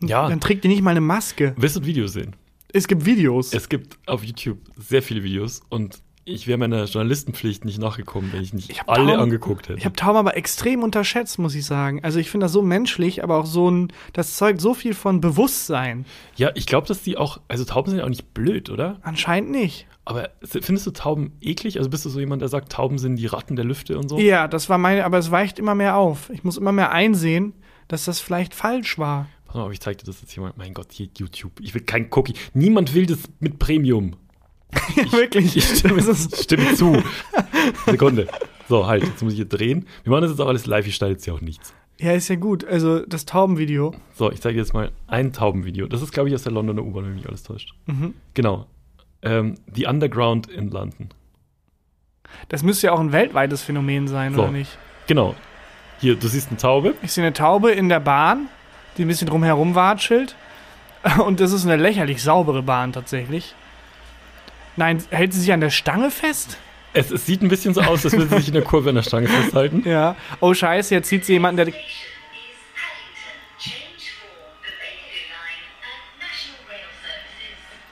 ja Dann trägt die nicht mal eine Maske. wirst du ein Video sehen. Es gibt Videos. Es gibt auf YouTube sehr viele Videos und ich wäre meiner Journalistenpflicht nicht nachgekommen, wenn ich nicht Ich alle Tauben- angeguckt hätte. Ich habe Tauben aber extrem unterschätzt, muss ich sagen. Also ich finde das so menschlich, aber auch so ein, das zeugt so viel von Bewusstsein. ja, ich glaube, dass die auch, also Tauben sind ja auch nicht blöd, oder? Anscheinend nicht. Aber findest du Tauben eklig? Also bist du so jemand, der sagt, Tauben sind die Ratten der Lüfte und so? Ja, das war meine, aber es weicht immer mehr auf. Ich muss immer mehr einsehen, dass das vielleicht falsch war. Pass mal ich zeig dir das jetzt hier mal. Mein Gott, hier YouTube. Ich will kein Cookie. Niemand will das mit Premium. Wirklich. Ich stimme, stimme zu. Sekunde. So, halt, jetzt muss ich hier drehen. Wir machen das jetzt auch alles live, ich schneide jetzt hier auch nichts. Ja, ist ja gut. Also das Taubenvideo. So, ich zeige dir jetzt mal ein Taubenvideo. Das ist, glaube ich, aus der Londoner U-Bahn, wenn mich alles täuscht. Mhm. Genau. Ähm, The Underground in London. Das müsste ja auch ein weltweites Phänomen sein, So. oder nicht? Genau. Hier, du siehst eine Taube. Ich sehe eine Taube in der Bahn, die ein bisschen drumherum watschelt. Und das ist eine lächerlich saubere Bahn tatsächlich. Nein, hält sie sich an der Stange fest? Es, es sieht ein bisschen so aus, als würde sie sich in der Kurve an der Stange festhalten. Ja. Oh scheiße, jetzt sieht sie jemanden, der...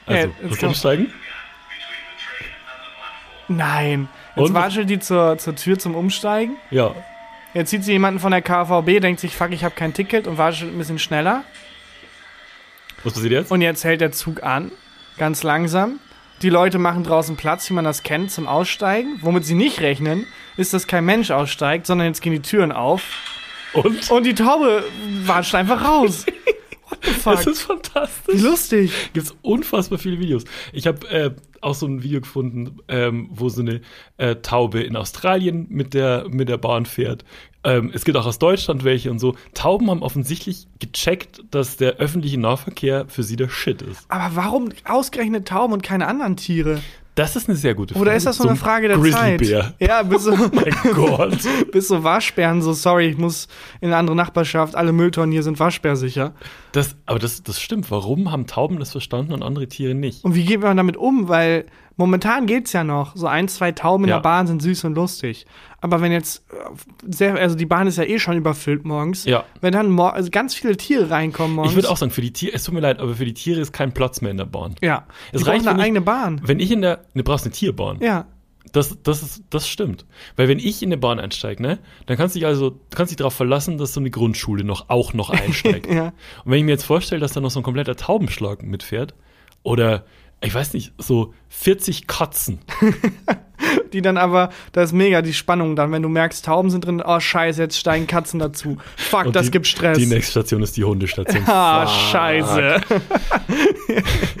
Also, Ja, jetzt das komm. Umsteigen. Nein. Jetzt Und? watschelt die zur, zur Tür zum Umsteigen. Ja. Jetzt sieht sie jemanden von der KVB, denkt sich, fuck, ich habe kein Ticket und watschelt ein bisschen schneller. Was passiert jetzt? Und jetzt hält der Zug an, ganz langsam. Die Leute machen draußen Platz, wie man das kennt, zum Aussteigen. Womit sie nicht rechnen, ist, dass kein Mensch aussteigt, sondern jetzt gehen die Türen auf. Und? Und die Taube watscht einfach raus. What the Das fuck? ist fantastisch. Wie lustig. Gibt es unfassbar viele Videos. Ich habe äh, auch so ein Video gefunden, ähm, wo so eine äh, Taube in Australien mit der, mit der Bahn fährt. Ähm, es gibt auch aus Deutschland welche und so. Tauben haben offensichtlich gecheckt, dass der öffentliche Nahverkehr für sie der Shit ist. Aber warum ausgerechnet Tauben und keine anderen Tiere? Das ist eine sehr gute Frage. Oder ist das so eine ein Frage der. Zeit? Ja, bis so, Mein Gott. bis so Waschbären so, sorry, ich muss in eine andere Nachbarschaft, alle Mülltonnen hier sind waschbärsicher. Das, aber das, das stimmt. Warum haben Tauben das verstanden und andere Tiere nicht? Und wie geht man damit um? Weil momentan geht's ja noch. So ein, zwei Tauben in Ja. der Bahn sind süß und lustig. Aber wenn jetzt äh, sehr, also die Bahn ist ja eh schon überfüllt morgens. Ja. Wenn dann mor also ganz viele Tiere reinkommen morgens. Ich würde auch sagen, für die Tiere, es tut mir leid, aber für die Tiere ist kein Platz mehr in der Bahn. Ja. Es die reicht, eine ich- eigene Bahn. Wenn ich in der, du brauchst eine Tierbahn. Ja. Das, das, ist, das stimmt. Weil wenn ich in eine Bahn einsteige, ne, dann kannst du dich also, du kannst dich darauf verlassen, dass so eine Grundschule noch auch noch einsteigt. Ja. Und wenn ich mir jetzt vorstelle, dass da noch so ein kompletter Taubenschlag mitfährt, oder ich weiß nicht, so 40 Katzen. Die dann aber, da ist mega die Spannung dann, wenn du merkst, Tauben sind drin, oh scheiße, jetzt steigen Katzen dazu. Fuck, Und das die, gibt Stress. Die nächste Station ist die Hundestation. ah, Fuck. scheiße.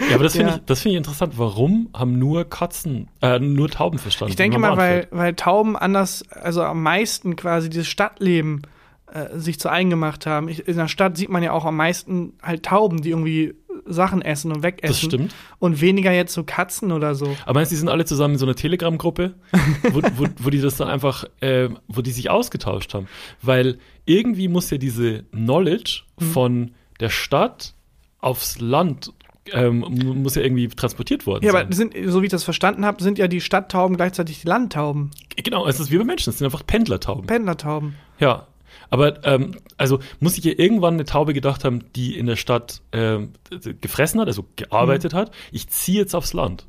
Ja, aber das finde Ja. ich, das finde ich interessant. Warum haben nur Katzen, äh, nur Tauben verstanden? Ich denke mal, weil, weil Tauben anders, also am meisten quasi dieses Stadtleben äh, sich zu eigen gemacht haben. Ich, in der Stadt sieht man ja auch am meisten halt Tauben, die irgendwie Sachen essen und wegessen. Das stimmt. Und weniger jetzt so Katzen oder so. Aber meinst du, die sind alle zusammen in so einer Telegram-Gruppe, wo, wo, wo die das dann einfach, äh, wo die sich ausgetauscht haben? Weil irgendwie muss ja diese Knowledge Mhm. von der Stadt aufs Land ähm, mu- muss ja irgendwie transportiert worden Ja, sein. aber sind, so wie ich das verstanden habe, sind ja die Stadttauben gleichzeitig die Landtauben, genau, es ist wie bei Menschen, es sind einfach Pendlertauben. Pendlertauben. Ja. Aber ähm, also muss ich ja irgendwann eine Taube gedacht haben, die in der Stadt ähm, gefressen hat, also gearbeitet hat. Ich ziehe jetzt aufs Land.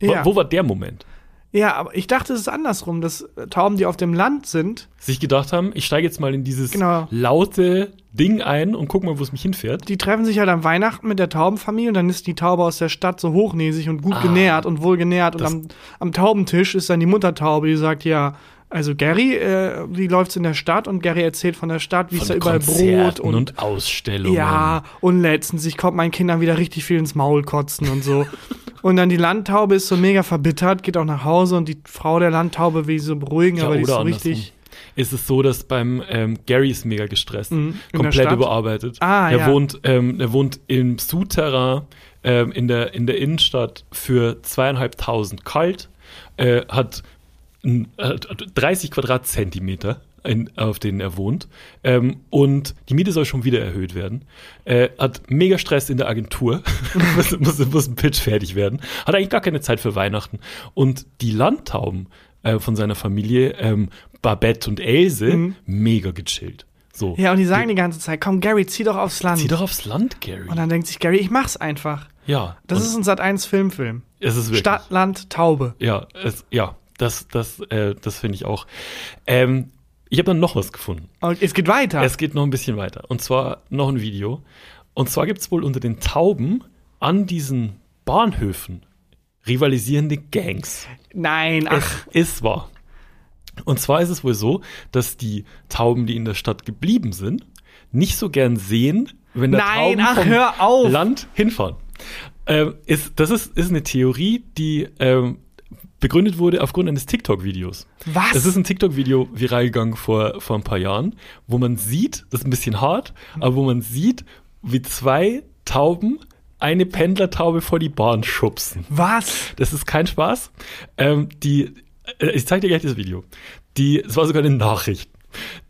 Wo, Mhm. Ja. wo war der Moment? Ja, aber ich dachte, es ist andersrum, dass äh, Tauben, die auf dem Land sind, Sich gedacht haben, ich steige jetzt mal in dieses Genau. laute Ding ein und guck mal, wo es mich hinfährt. die treffen sich halt am Weihnachten mit der Taubenfamilie und dann ist die Taube aus der Stadt so hochnäsig und gut Ah. genährt und wohl genährt. Und am, am Taubentisch ist dann die Muttertaube, die sagt, ja, also Gary, äh, wie läuft's in der Stadt? Und Gary erzählt von der Stadt, wie es da überall Brot und, und, Ausstellungen. ja, und letztens, ich konnte meinen Kindern wieder richtig viel ins Maul kotzen und so. und dann die Landtaube ist so mega verbittert, geht auch nach Hause und die Frau der Landtaube will sie so beruhigen, Ja, aber die ist so richtig. Ist es so, dass beim ähm, Gary ist mega gestresst, Mhm, komplett überarbeitet. Ah, er ja. wohnt, ähm, er wohnt im Souterrain ähm, in der in der Innenstadt für zweieinhalbtausend kalt, äh, hat 30 Quadratzentimeter, in, auf denen er wohnt. Ähm, und die Miete soll schon wieder erhöht werden. Äh, hat mega Stress in der Agentur. muss, muss, muss ein Pitch fertig werden. Hat eigentlich gar keine Zeit für Weihnachten. Und die Landtauben äh, von seiner Familie, ähm, Babette und Else, mega gechillt. So. Mhm. Ja, und die sagen die ganze Zeit, komm Gary, zieh doch aufs Land. Zieh doch aufs Land, Gary. und dann denkt sich Gary, ich mach's einfach. ja. Das ist ein Sat 1 Filmfilm. es ist wirklich. Stadt, Land, Taube. Ja, es, ja, das, das, äh, das finde ich auch. Ähm, ich habe dann noch was gefunden. Und es geht weiter. Es geht noch ein bisschen weiter. Und zwar noch ein Video. Und zwar gibt es wohl unter den Tauben an diesen Bahnhöfen rivalisierende Gangs. Nein, ach, Es ist wahr. Und zwar ist es wohl so, dass die Tauben, die in der Stadt geblieben sind, nicht so gern sehen, wenn da Nein, Tauben ach, vom hör auf. Land hinfahren. Ähm, ist, das ist, ist eine Theorie, die ähm, begründet wurde aufgrund eines TikTok-Videos. Was? Es ist ein TikTok-Video viral gegangen vor, vor ein paar Jahren, wo man sieht, das ist ein bisschen hart, aber wo man sieht, wie zwei Tauben eine Pendlertaube vor die Bahn schubsen. was? Das ist kein Spaß. Ähm, die, äh, ich zeige dir gleich das Video. Die, es war sogar eine Nachricht.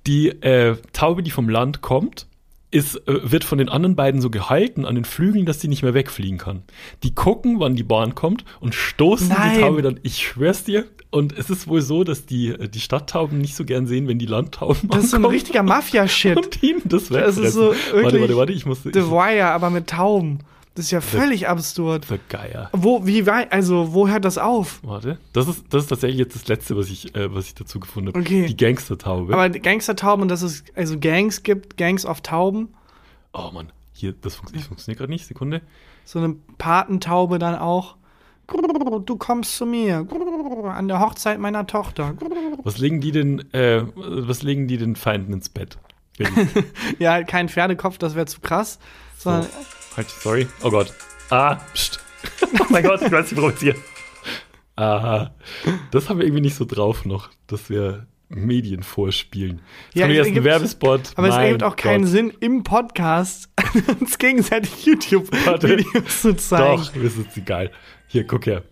Die äh, Taube, die vom Land kommt, ist, äh, wird von den anderen beiden so gehalten an den Flügeln, dass sie nicht mehr wegfliegen kann. Die gucken, wann die Bahn kommt und stoßen Nein. die Taube dann, ich schwör's dir. Und es ist wohl so, dass die, äh, die Stadttauben nicht so gern sehen, wenn die Landtauben Das ist so ein richtiger Mafia-Shit. und ihnen das Das ist wegfressen. so Warte, wirklich warte, warte, ich muss. The Wire, aber mit Tauben. Das ist ja völlig absurd. The Geier. Wo, wie weit, also, wo hört das auf? Warte, das ist, das ist tatsächlich jetzt das Letzte, was ich, äh, was ich dazu gefunden habe. Okay. Die Gangstertaube. Aber Gangster-Tauben und dass es also Gangs gibt, Gangs of Tauben. oh Mann, hier, das ich funktioniert gerade nicht. Sekunde. So eine Patentaube dann auch. Du kommst zu mir. An der Hochzeit meiner Tochter. Was legen die denn, äh, was legen die den Feinden ins Bett? Ja, kein Pferdekopf, das wäre zu krass. So. Sondern Halt, sorry. Oh Gott. Ah, pst. oh mein Gott, ich weiß nicht provozieren. Aha. Das haben wir irgendwie nicht so drauf noch, dass wir Medien vorspielen. Jetzt Ja, kommt es jetzt ein ergibt- Werbespot. Aber es Mein ergibt auch keinen Gott. Sinn, im Podcast uns gegenseitig YouTube-Videos zu zeigen. Doch, das ist egal. Hier, guck her.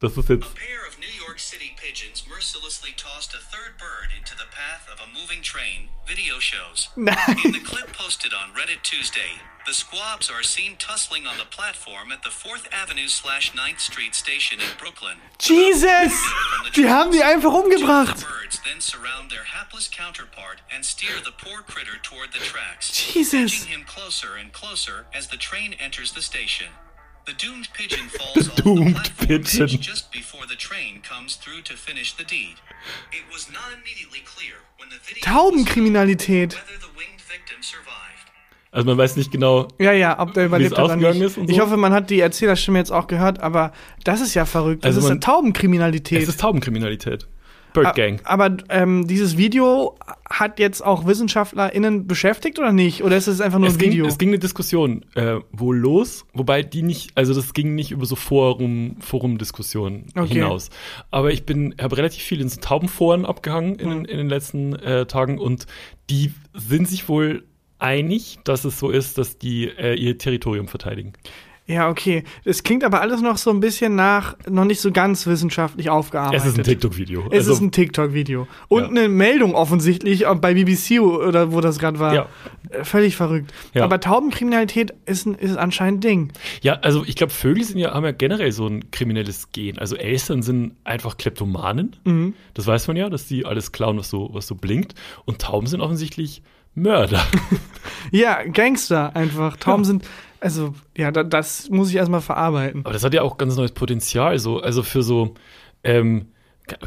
Das ist jetzt. A pair of New York City pigeons mercilessly tossed a third bird into the path of a moving train, video shows. In the clip posted on Reddit Tuesday, the squabs are seen tussling on the platform at the 4th Avenue slash 9th Street station in Brooklyn. Jesus! Die haben die einfach umgebracht. birds then surround their hapless counterpart and steer the poor critter toward the tracks. Jesus! Edging him closer and closer as the train enters the station. The doomed pigeon falls off doomed the platform pigeon. edge just before the train comes through to finish the deed. It was not immediately clear when the video Taubenkriminalität. was whether the winged victim survived. Also man weiß nicht genau. Ja, ja, ob der überlebt es oder ausgegangen nicht. ist und Ich so? hoffe, man hat die Erzählerstimme jetzt auch gehört, aber das ist ja verrückt. Das Also ist man- eine Taubenkriminalität. Es ist Taubenkriminalität. Bird Gang. Aber ähm, dieses Video hat jetzt auch WissenschaftlerInnen beschäftigt oder nicht? Oder ist es einfach nur Es ein ging, Video? es ging eine Diskussion äh, wohl los, wobei die nicht, also das ging nicht über so Forum, Forum-Diskussionen Okay. hinaus. Aber ich bin, habe relativ viel in so Taubenforen abgehangen in, in den letzten äh, Tagen und die sind sich wohl einig, dass es so ist, dass die äh, ihr Territorium verteidigen. Ja, okay. Es klingt aber alles noch so ein bisschen nach, noch nicht so ganz wissenschaftlich aufgearbeitet. Es ist ein TikTok-Video. Es Also, ist ein TikTok-Video. Und Ja. eine Meldung offensichtlich auch bei BBC oder wo das gerade war. Ja. Äh, Völlig verrückt. Ja. Aber Taubenkriminalität ist, ein, ist anscheinend Ding. Ja, also ich glaube, Vögel sind ja, haben ja generell so ein kriminelles Gen. Also Elstern sind einfach Kleptomanen. Mhm. Das weiß man ja, dass die alles klauen, was so, was so blinkt. Und Tauben sind offensichtlich Mörder. Ja, Gangster einfach. Tauben sind, also, ja, da, das muss ich erstmal verarbeiten. Aber das hat ja auch ganz neues Potenzial. So, also für so, ähm,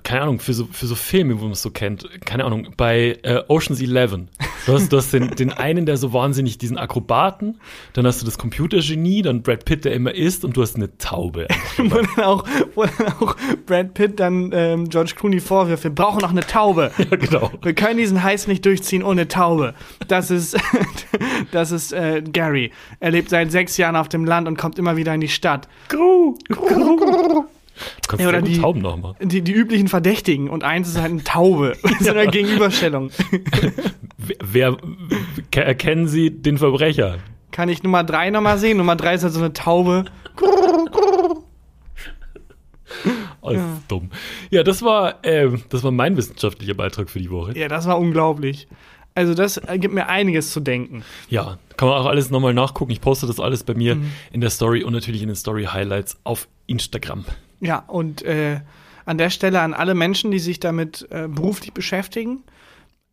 keine Ahnung, für so, für so Filme, wo man es so kennt. Keine Ahnung, bei äh, Ocean's Eleven. Du hast, du hast den, den einen, der so wahnsinnig diesen Akrobaten, dann hast du das Computergenie, dann Brad Pitt, der immer isst, und du hast eine Taube. Wo dann auch, wo dann auch Brad Pitt dann ähm, George Clooney vorwirft, wir brauchen noch eine Taube. ja, genau. Wir können diesen Heiß nicht durchziehen ohne Taube. Das ist, das ist äh, Gary. Er lebt seit sechs Jahren auf dem Land und kommt immer wieder in die Stadt. Du kannst Ja, oder die- Tauben nachmachen. Die, die üblichen Verdächtigen und eins ist halt eine Taube. so eine Gegenüberstellung. Wer, wer ke- erkennen Sie den Verbrecher? Kann ich Nummer drei nochmal sehen? Nummer drei ist halt so eine Taube. Oh, ist dumm. Ja, das war, ähm, das war mein wissenschaftlicher Beitrag für die Woche. Ja, das war unglaublich. Also das äh, gibt mir einiges zu denken. Ja, kann man auch alles nochmal nachgucken. Ich poste das alles bei mir Mhm. in der Story und natürlich in den Story Highlights auf Instagram. Ja, und äh, an der Stelle an alle Menschen, die sich damit äh, beruflich beschäftigen.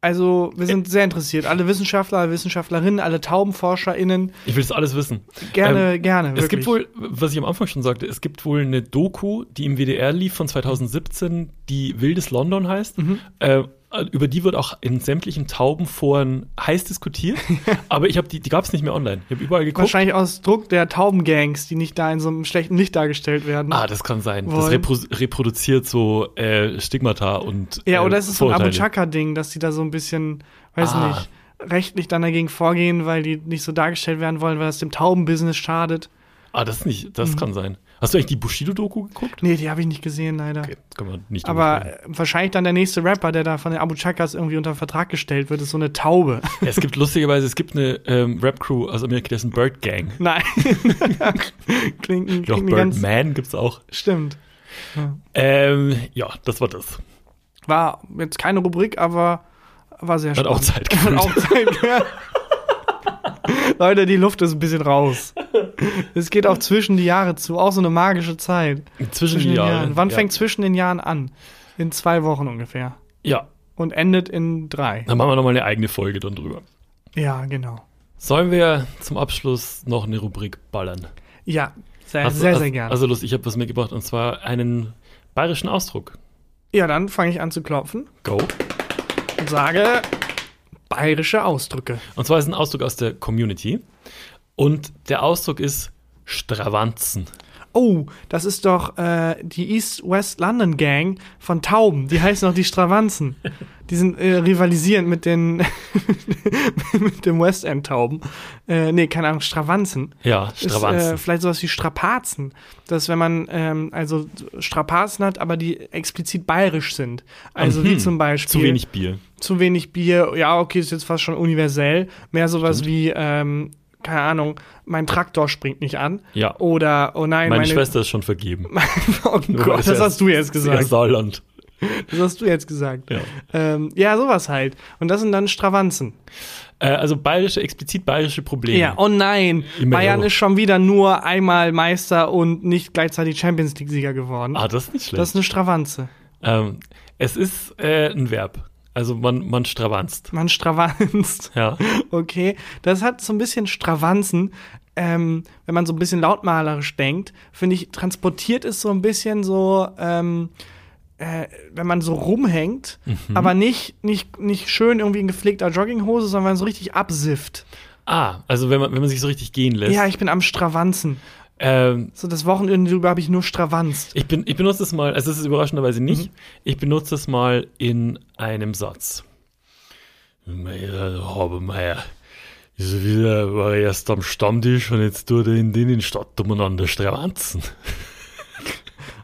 Also wir sind sehr interessiert. Alle Wissenschaftler, Wissenschaftlerinnen, alle TaubenforscherInnen. Ich will das alles wissen. Gerne, gerne. Ähm, Es gibt wirklich. wohl, was ich am Anfang schon sagte, es gibt wohl eine Doku, die im WDR lief von 2017, die Wildes London heißt. Mhm. Äh, über die wird auch in sämtlichen Taubenforen heiß diskutiert. aber ich habe die, die gab es nicht mehr online. Ich habe überall geguckt. Wahrscheinlich aus Druck der Taubengangs, die nicht da in so einem schlechten Licht dargestellt werden. Ah, das kann sein. Das Wollen. repro reproduziert so äh, Stigmata und ja, äh, oder ist es so ein Abu. Chaka-Ding, dass die da so ein bisschen, weiß Ah. nicht, rechtlich dann dagegen vorgehen, weil die nicht so dargestellt werden wollen, weil das dem Taubenbusiness schadet. Ah, das ist nicht, das Mhm. kann sein. Hast du eigentlich die Bushido-Doku geguckt? Nee, die habe ich nicht gesehen, leider. Okay, kann man nicht Aber wahrscheinlich dann der nächste Rapper, der da von den Abu Chakas irgendwie unter Vertrag gestellt wird, ist so eine Taube. sprechen. Es gibt lustigerweise, es gibt eine ähm, Rap-Crew aus Amerika, die ist ein Bird Gang. Nein. klingt, klingt Doch, ganz. Birdman gibt's auch. Stimmt. Ähm, ja, das war das. War jetzt keine Rubrik, aber war sehr Hat spannend. auch Zeit Hat gefüllt. auch Zeit, ja. Leute, die Luft ist ein bisschen raus. Es geht auch zwischen die Jahre zu, auch so eine magische Zeit. Zwischen den Jahren. Wann ja. fängt zwischen den Jahren an? In zwei Wochen ungefähr. Ja, Und endet in drei. dann machen wir nochmal eine eigene Folge dann drüber. Ja, genau. Sollen wir zum Abschluss noch eine Rubrik ballern? Ja, sehr, Hast sehr, hast- sehr gerne. Also Lust, ich habe was mitgebracht und zwar einen bayerischen Ausdruck. ja, dann fange ich an zu klopfen Go. und sage bayerische Ausdrücke. Und zwar ist ein Ausdruck aus der Community. Und der Ausdruck ist Stravanzen. Oh, das ist doch äh, die East-West London Gang von Tauben. Die heißen auch die Stravanzen. Die sind äh, rivalisierend mit den mit dem West End Tauben. Äh, nee, keine Ahnung, Stravanzen. Ja, Ist, Stravanzen. äh, vielleicht sowas wie Strapazen. Das ist, wenn man ähm, also Strapazen hat, aber die explizit bayerisch sind. Also wie Mhm. zum Beispiel Zu wenig Bier. zu wenig Bier, ja, okay, ist jetzt fast schon universell. Mehr sowas wie, ähm, keine Ahnung, mein Traktor springt nicht an. Ja. Oder, oh nein, Meine, meine, Schwester ist schon vergeben. oh Gott, das hast du jetzt Ja, gesagt. Saarland. Das hast du jetzt gesagt. Ja. Ähm, ja, sowas halt. Und das sind dann Stravanzen. Äh, also bayerische, explizit bayerische Probleme. Ja, oh nein, Immer Bayern ist schon wieder nur einmal Meister und nicht gleichzeitig Champions League-Sieger geworden. Ah, das ist nicht schlecht. das ist eine Stravanze. ähm, es ist äh, ein Verb. Also man, man stravanzt. Man stravanzt. Ja. Okay, das hat so ein bisschen Stravanzen. Ähm, wenn man so ein bisschen lautmalerisch denkt, finde ich, transportiert es so ein bisschen so, ähm, äh, wenn man so rumhängt, Mhm. aber nicht, nicht, nicht schön irgendwie in gepflegter Jogginghose, sondern wenn man so richtig absifft. Ah, also wenn man, wenn man sich so richtig gehen lässt. Ja, ich bin am Stravanzen. Ähm, So das Wochenende über habe ich nur stravanzt. ich, bin, ich benutze das mal, also es ist überraschenderweise Mhm. nicht, ich benutze das mal in einem Satz. Meier, Habermeier, ist wieder, war erst am Stammtisch und jetzt tut er in den Stadt umeinander stravanzen.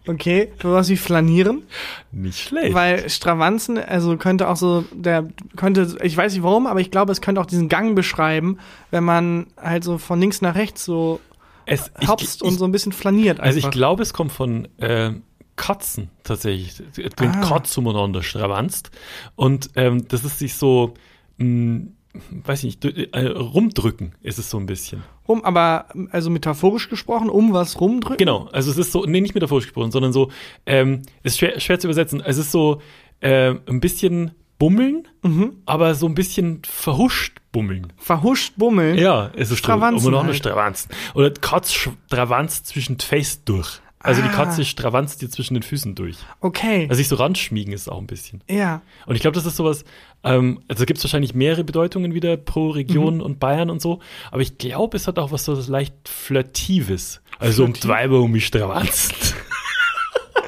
Okay, sowas wie flanieren. Nicht schlecht. Weil Stravanzen, also könnte auch so, der könnte, ich weiß nicht warum, aber ich glaube, es könnte auch diesen Gang beschreiben, wenn man halt so von links nach rechts so es, hopst ich, und so ein bisschen flaniert. Also ich einfach. glaube, es kommt von äh, Katzen tatsächlich. Den Ah. Katz umeinander stravanzt. Und ähm, das ist sich so, mh, weiß ich nicht, äh, rumdrücken ist es so ein bisschen. Rum, aber also metaphorisch gesprochen, um was rumdrücken. Genau, also es ist so, nee, nicht metaphorisch gesprochen, sondern so, ähm, ist schwer, schwer zu übersetzen. Es ist so äh, ein bisschen bummeln, Mhm. aber so ein bisschen verhuscht bummeln. Verhuscht bummeln. Ja, es ist Stravanzen umeinander halt. stravanzt. Oder die Katz stravanzt zwischen die Face durch. Also die Ah. Katze stravanzt dir zwischen den Füßen durch. Okay. Also sich so ranschmiegen ist auch ein bisschen. ja. Und ich glaube, das ist sowas, ähm, also gibt es wahrscheinlich mehrere Bedeutungen wieder pro Region Mhm. und Bayern und so, aber ich glaube, es hat auch was so leicht Flirtives. Also um Flirtiv? Weiber um mich stravanzt.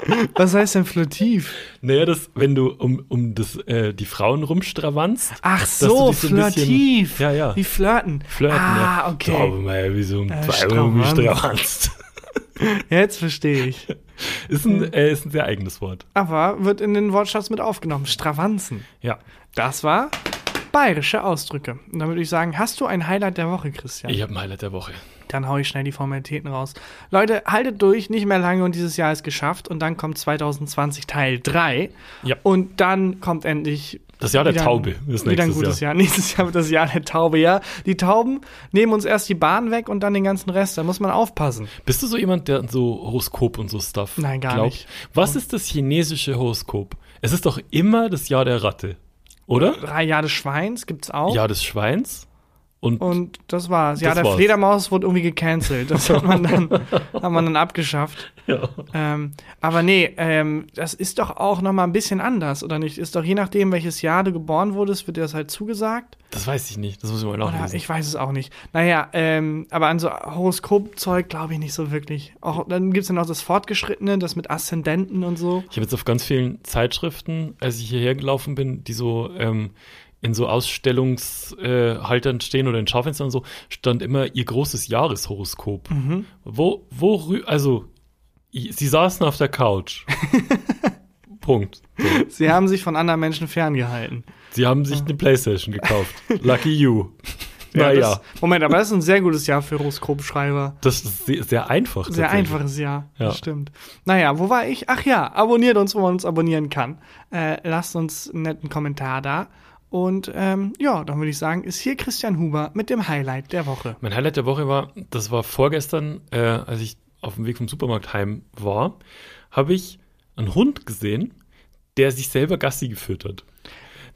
Was heißt denn flirtiv? naja, das, wenn du um, um das, äh, die Frauen rumstravanzt. Ach so, ein bisschen- flirtiv. Ja, ja. Wie flirten. Flirten, ah, ja. okay. Haben wir ja wie so um Äh, stravanzt. Jetzt verstehe ich. Ist ein, äh, ist ein sehr eigenes Wort. Aber wird in den Wortschatz mit aufgenommen. Stravanzen. Ja. Das war bayerische Ausdrücke. Und dann würde ich sagen, hast du ein Highlight der Woche, Christian? Ich habe ein Highlight der Woche. Dann hau ich schnell die Formalitäten raus. Leute, haltet durch, nicht mehr lange und dieses Jahr ist geschafft. Und dann kommt 2020 Teil 3. Ja. Und dann kommt endlich. Das Jahr der wieder Taube ist Wieder ein gutes Jahr. Nächstes Jahr wird das Jahr der Taube, ja. Die Tauben nehmen uns erst die Bahn weg und dann den ganzen Rest. Da muss man aufpassen. Bist du so jemand, der so Horoskop und so Stuff Nein, gar glaubt? nicht. Was ist das chinesische Horoskop? Es ist doch immer das Jahr der Ratte, oder? Drei Jahre des Schweins gibt's auch. Jahr des Schweins und, Und das war's. Ja, Das der war's. Fledermaus wurde irgendwie gecancelt. Das hat man dann, hat man dann abgeschafft. ja. Ähm, aber nee, ähm, das ist doch auch noch mal ein bisschen anders, oder nicht? Ist doch je nachdem, welches Jahr du geboren wurdest, wird dir das halt zugesagt. das weiß ich nicht. Das muss ich mal nachlesen. ich weiß es auch nicht. Naja, ähm, aber an so Horoskopzeug glaube ich nicht so wirklich. Auch, dann gibt's ja noch das Fortgeschrittene, das mit Aszendenten und so. Ich habe jetzt auf ganz vielen Zeitschriften, als ich hierher gelaufen bin, die so ähm, in so Ausstellungshaltern äh, Haltern stehen oder in Schaufenstern und so, stand immer ihr großes Jahreshoroskop. Mhm. Wo, wo, also, sie saßen auf der Couch. Punkt. So. Sie haben sich von anderen Menschen ferngehalten. Sie haben sich eine Playstation gekauft. Lucky you. Ja, naja, das, Moment, aber das ist ein sehr gutes Jahr für Horoskopschreiber. das ist sehr, sehr einfach. Sehr einfaches Jahr, Ja. das stimmt. Naja, wo war ich? Ach ja, abonniert uns, wo man uns abonnieren kann. Äh, lasst uns einen netten Kommentar da. Und ähm, ja, dann würde ich sagen, ist hier Christian Huber mit dem Highlight der Woche. Mein Highlight der Woche war, das war vorgestern, äh, als ich auf dem Weg vom Supermarkt heim war, habe ich einen Hund gesehen, der sich selber Gassi geführt hat.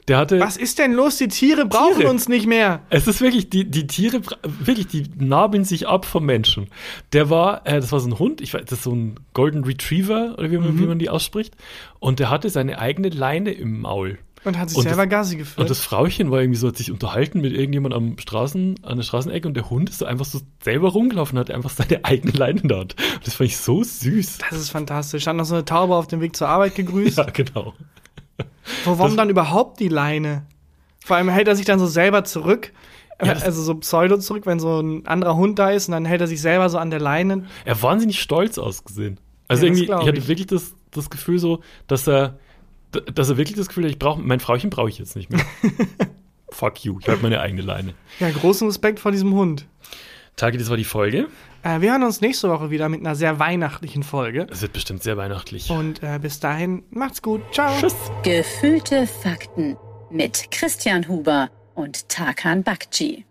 Der hatte. Was ist denn los? Die Tiere brauchen Tiere. uns nicht mehr. Es ist wirklich, die, die Tiere, wirklich, die nabeln sich ab vom Menschen. Der war, äh, das war so ein Hund, ich weiß, das ist so ein Golden Retriever, oder wie man, wie man die ausspricht. Und der hatte seine eigene Leine im Maul. Und hat sich Und selber das- Gassi geführt. Und das Frauchen war irgendwie so, hat sich unterhalten mit irgendjemand am Straßen, an der Straßenecke und der Hund ist so einfach so selber rumgelaufen und hat einfach seine eigene Leine dort. Und das fand ich so süß. das ist fantastisch. Hat noch so eine Taube auf dem Weg zur Arbeit gegrüßt. Ja, genau. Warum dann überhaupt die Leine? Vor allem hält er sich dann so selber zurück. Ja, das- also so pseudo zurück, wenn so ein anderer Hund da ist und dann hält er sich selber so an der Leine. Er wahnsinnig stolz ausgesehen. Also Ja, das irgendwie, ich hatte ich. wirklich das, das Gefühl so, dass er, dass er wirklich das Gefühl hat, ich brauche, mein Frauchen brauche ich jetzt nicht mehr. Fuck you, ich habe meine eigene Leine. Ja, großen Respekt vor diesem Hund. Taki, das war die Folge. Äh, wir hören uns nächste Woche wieder mit einer sehr weihnachtlichen Folge. Es wird bestimmt sehr weihnachtlich. Und äh, bis dahin, macht's gut. Ciao. Tschüss. Gefühlte Fakten mit Christian Huber und Tarkan Bakci.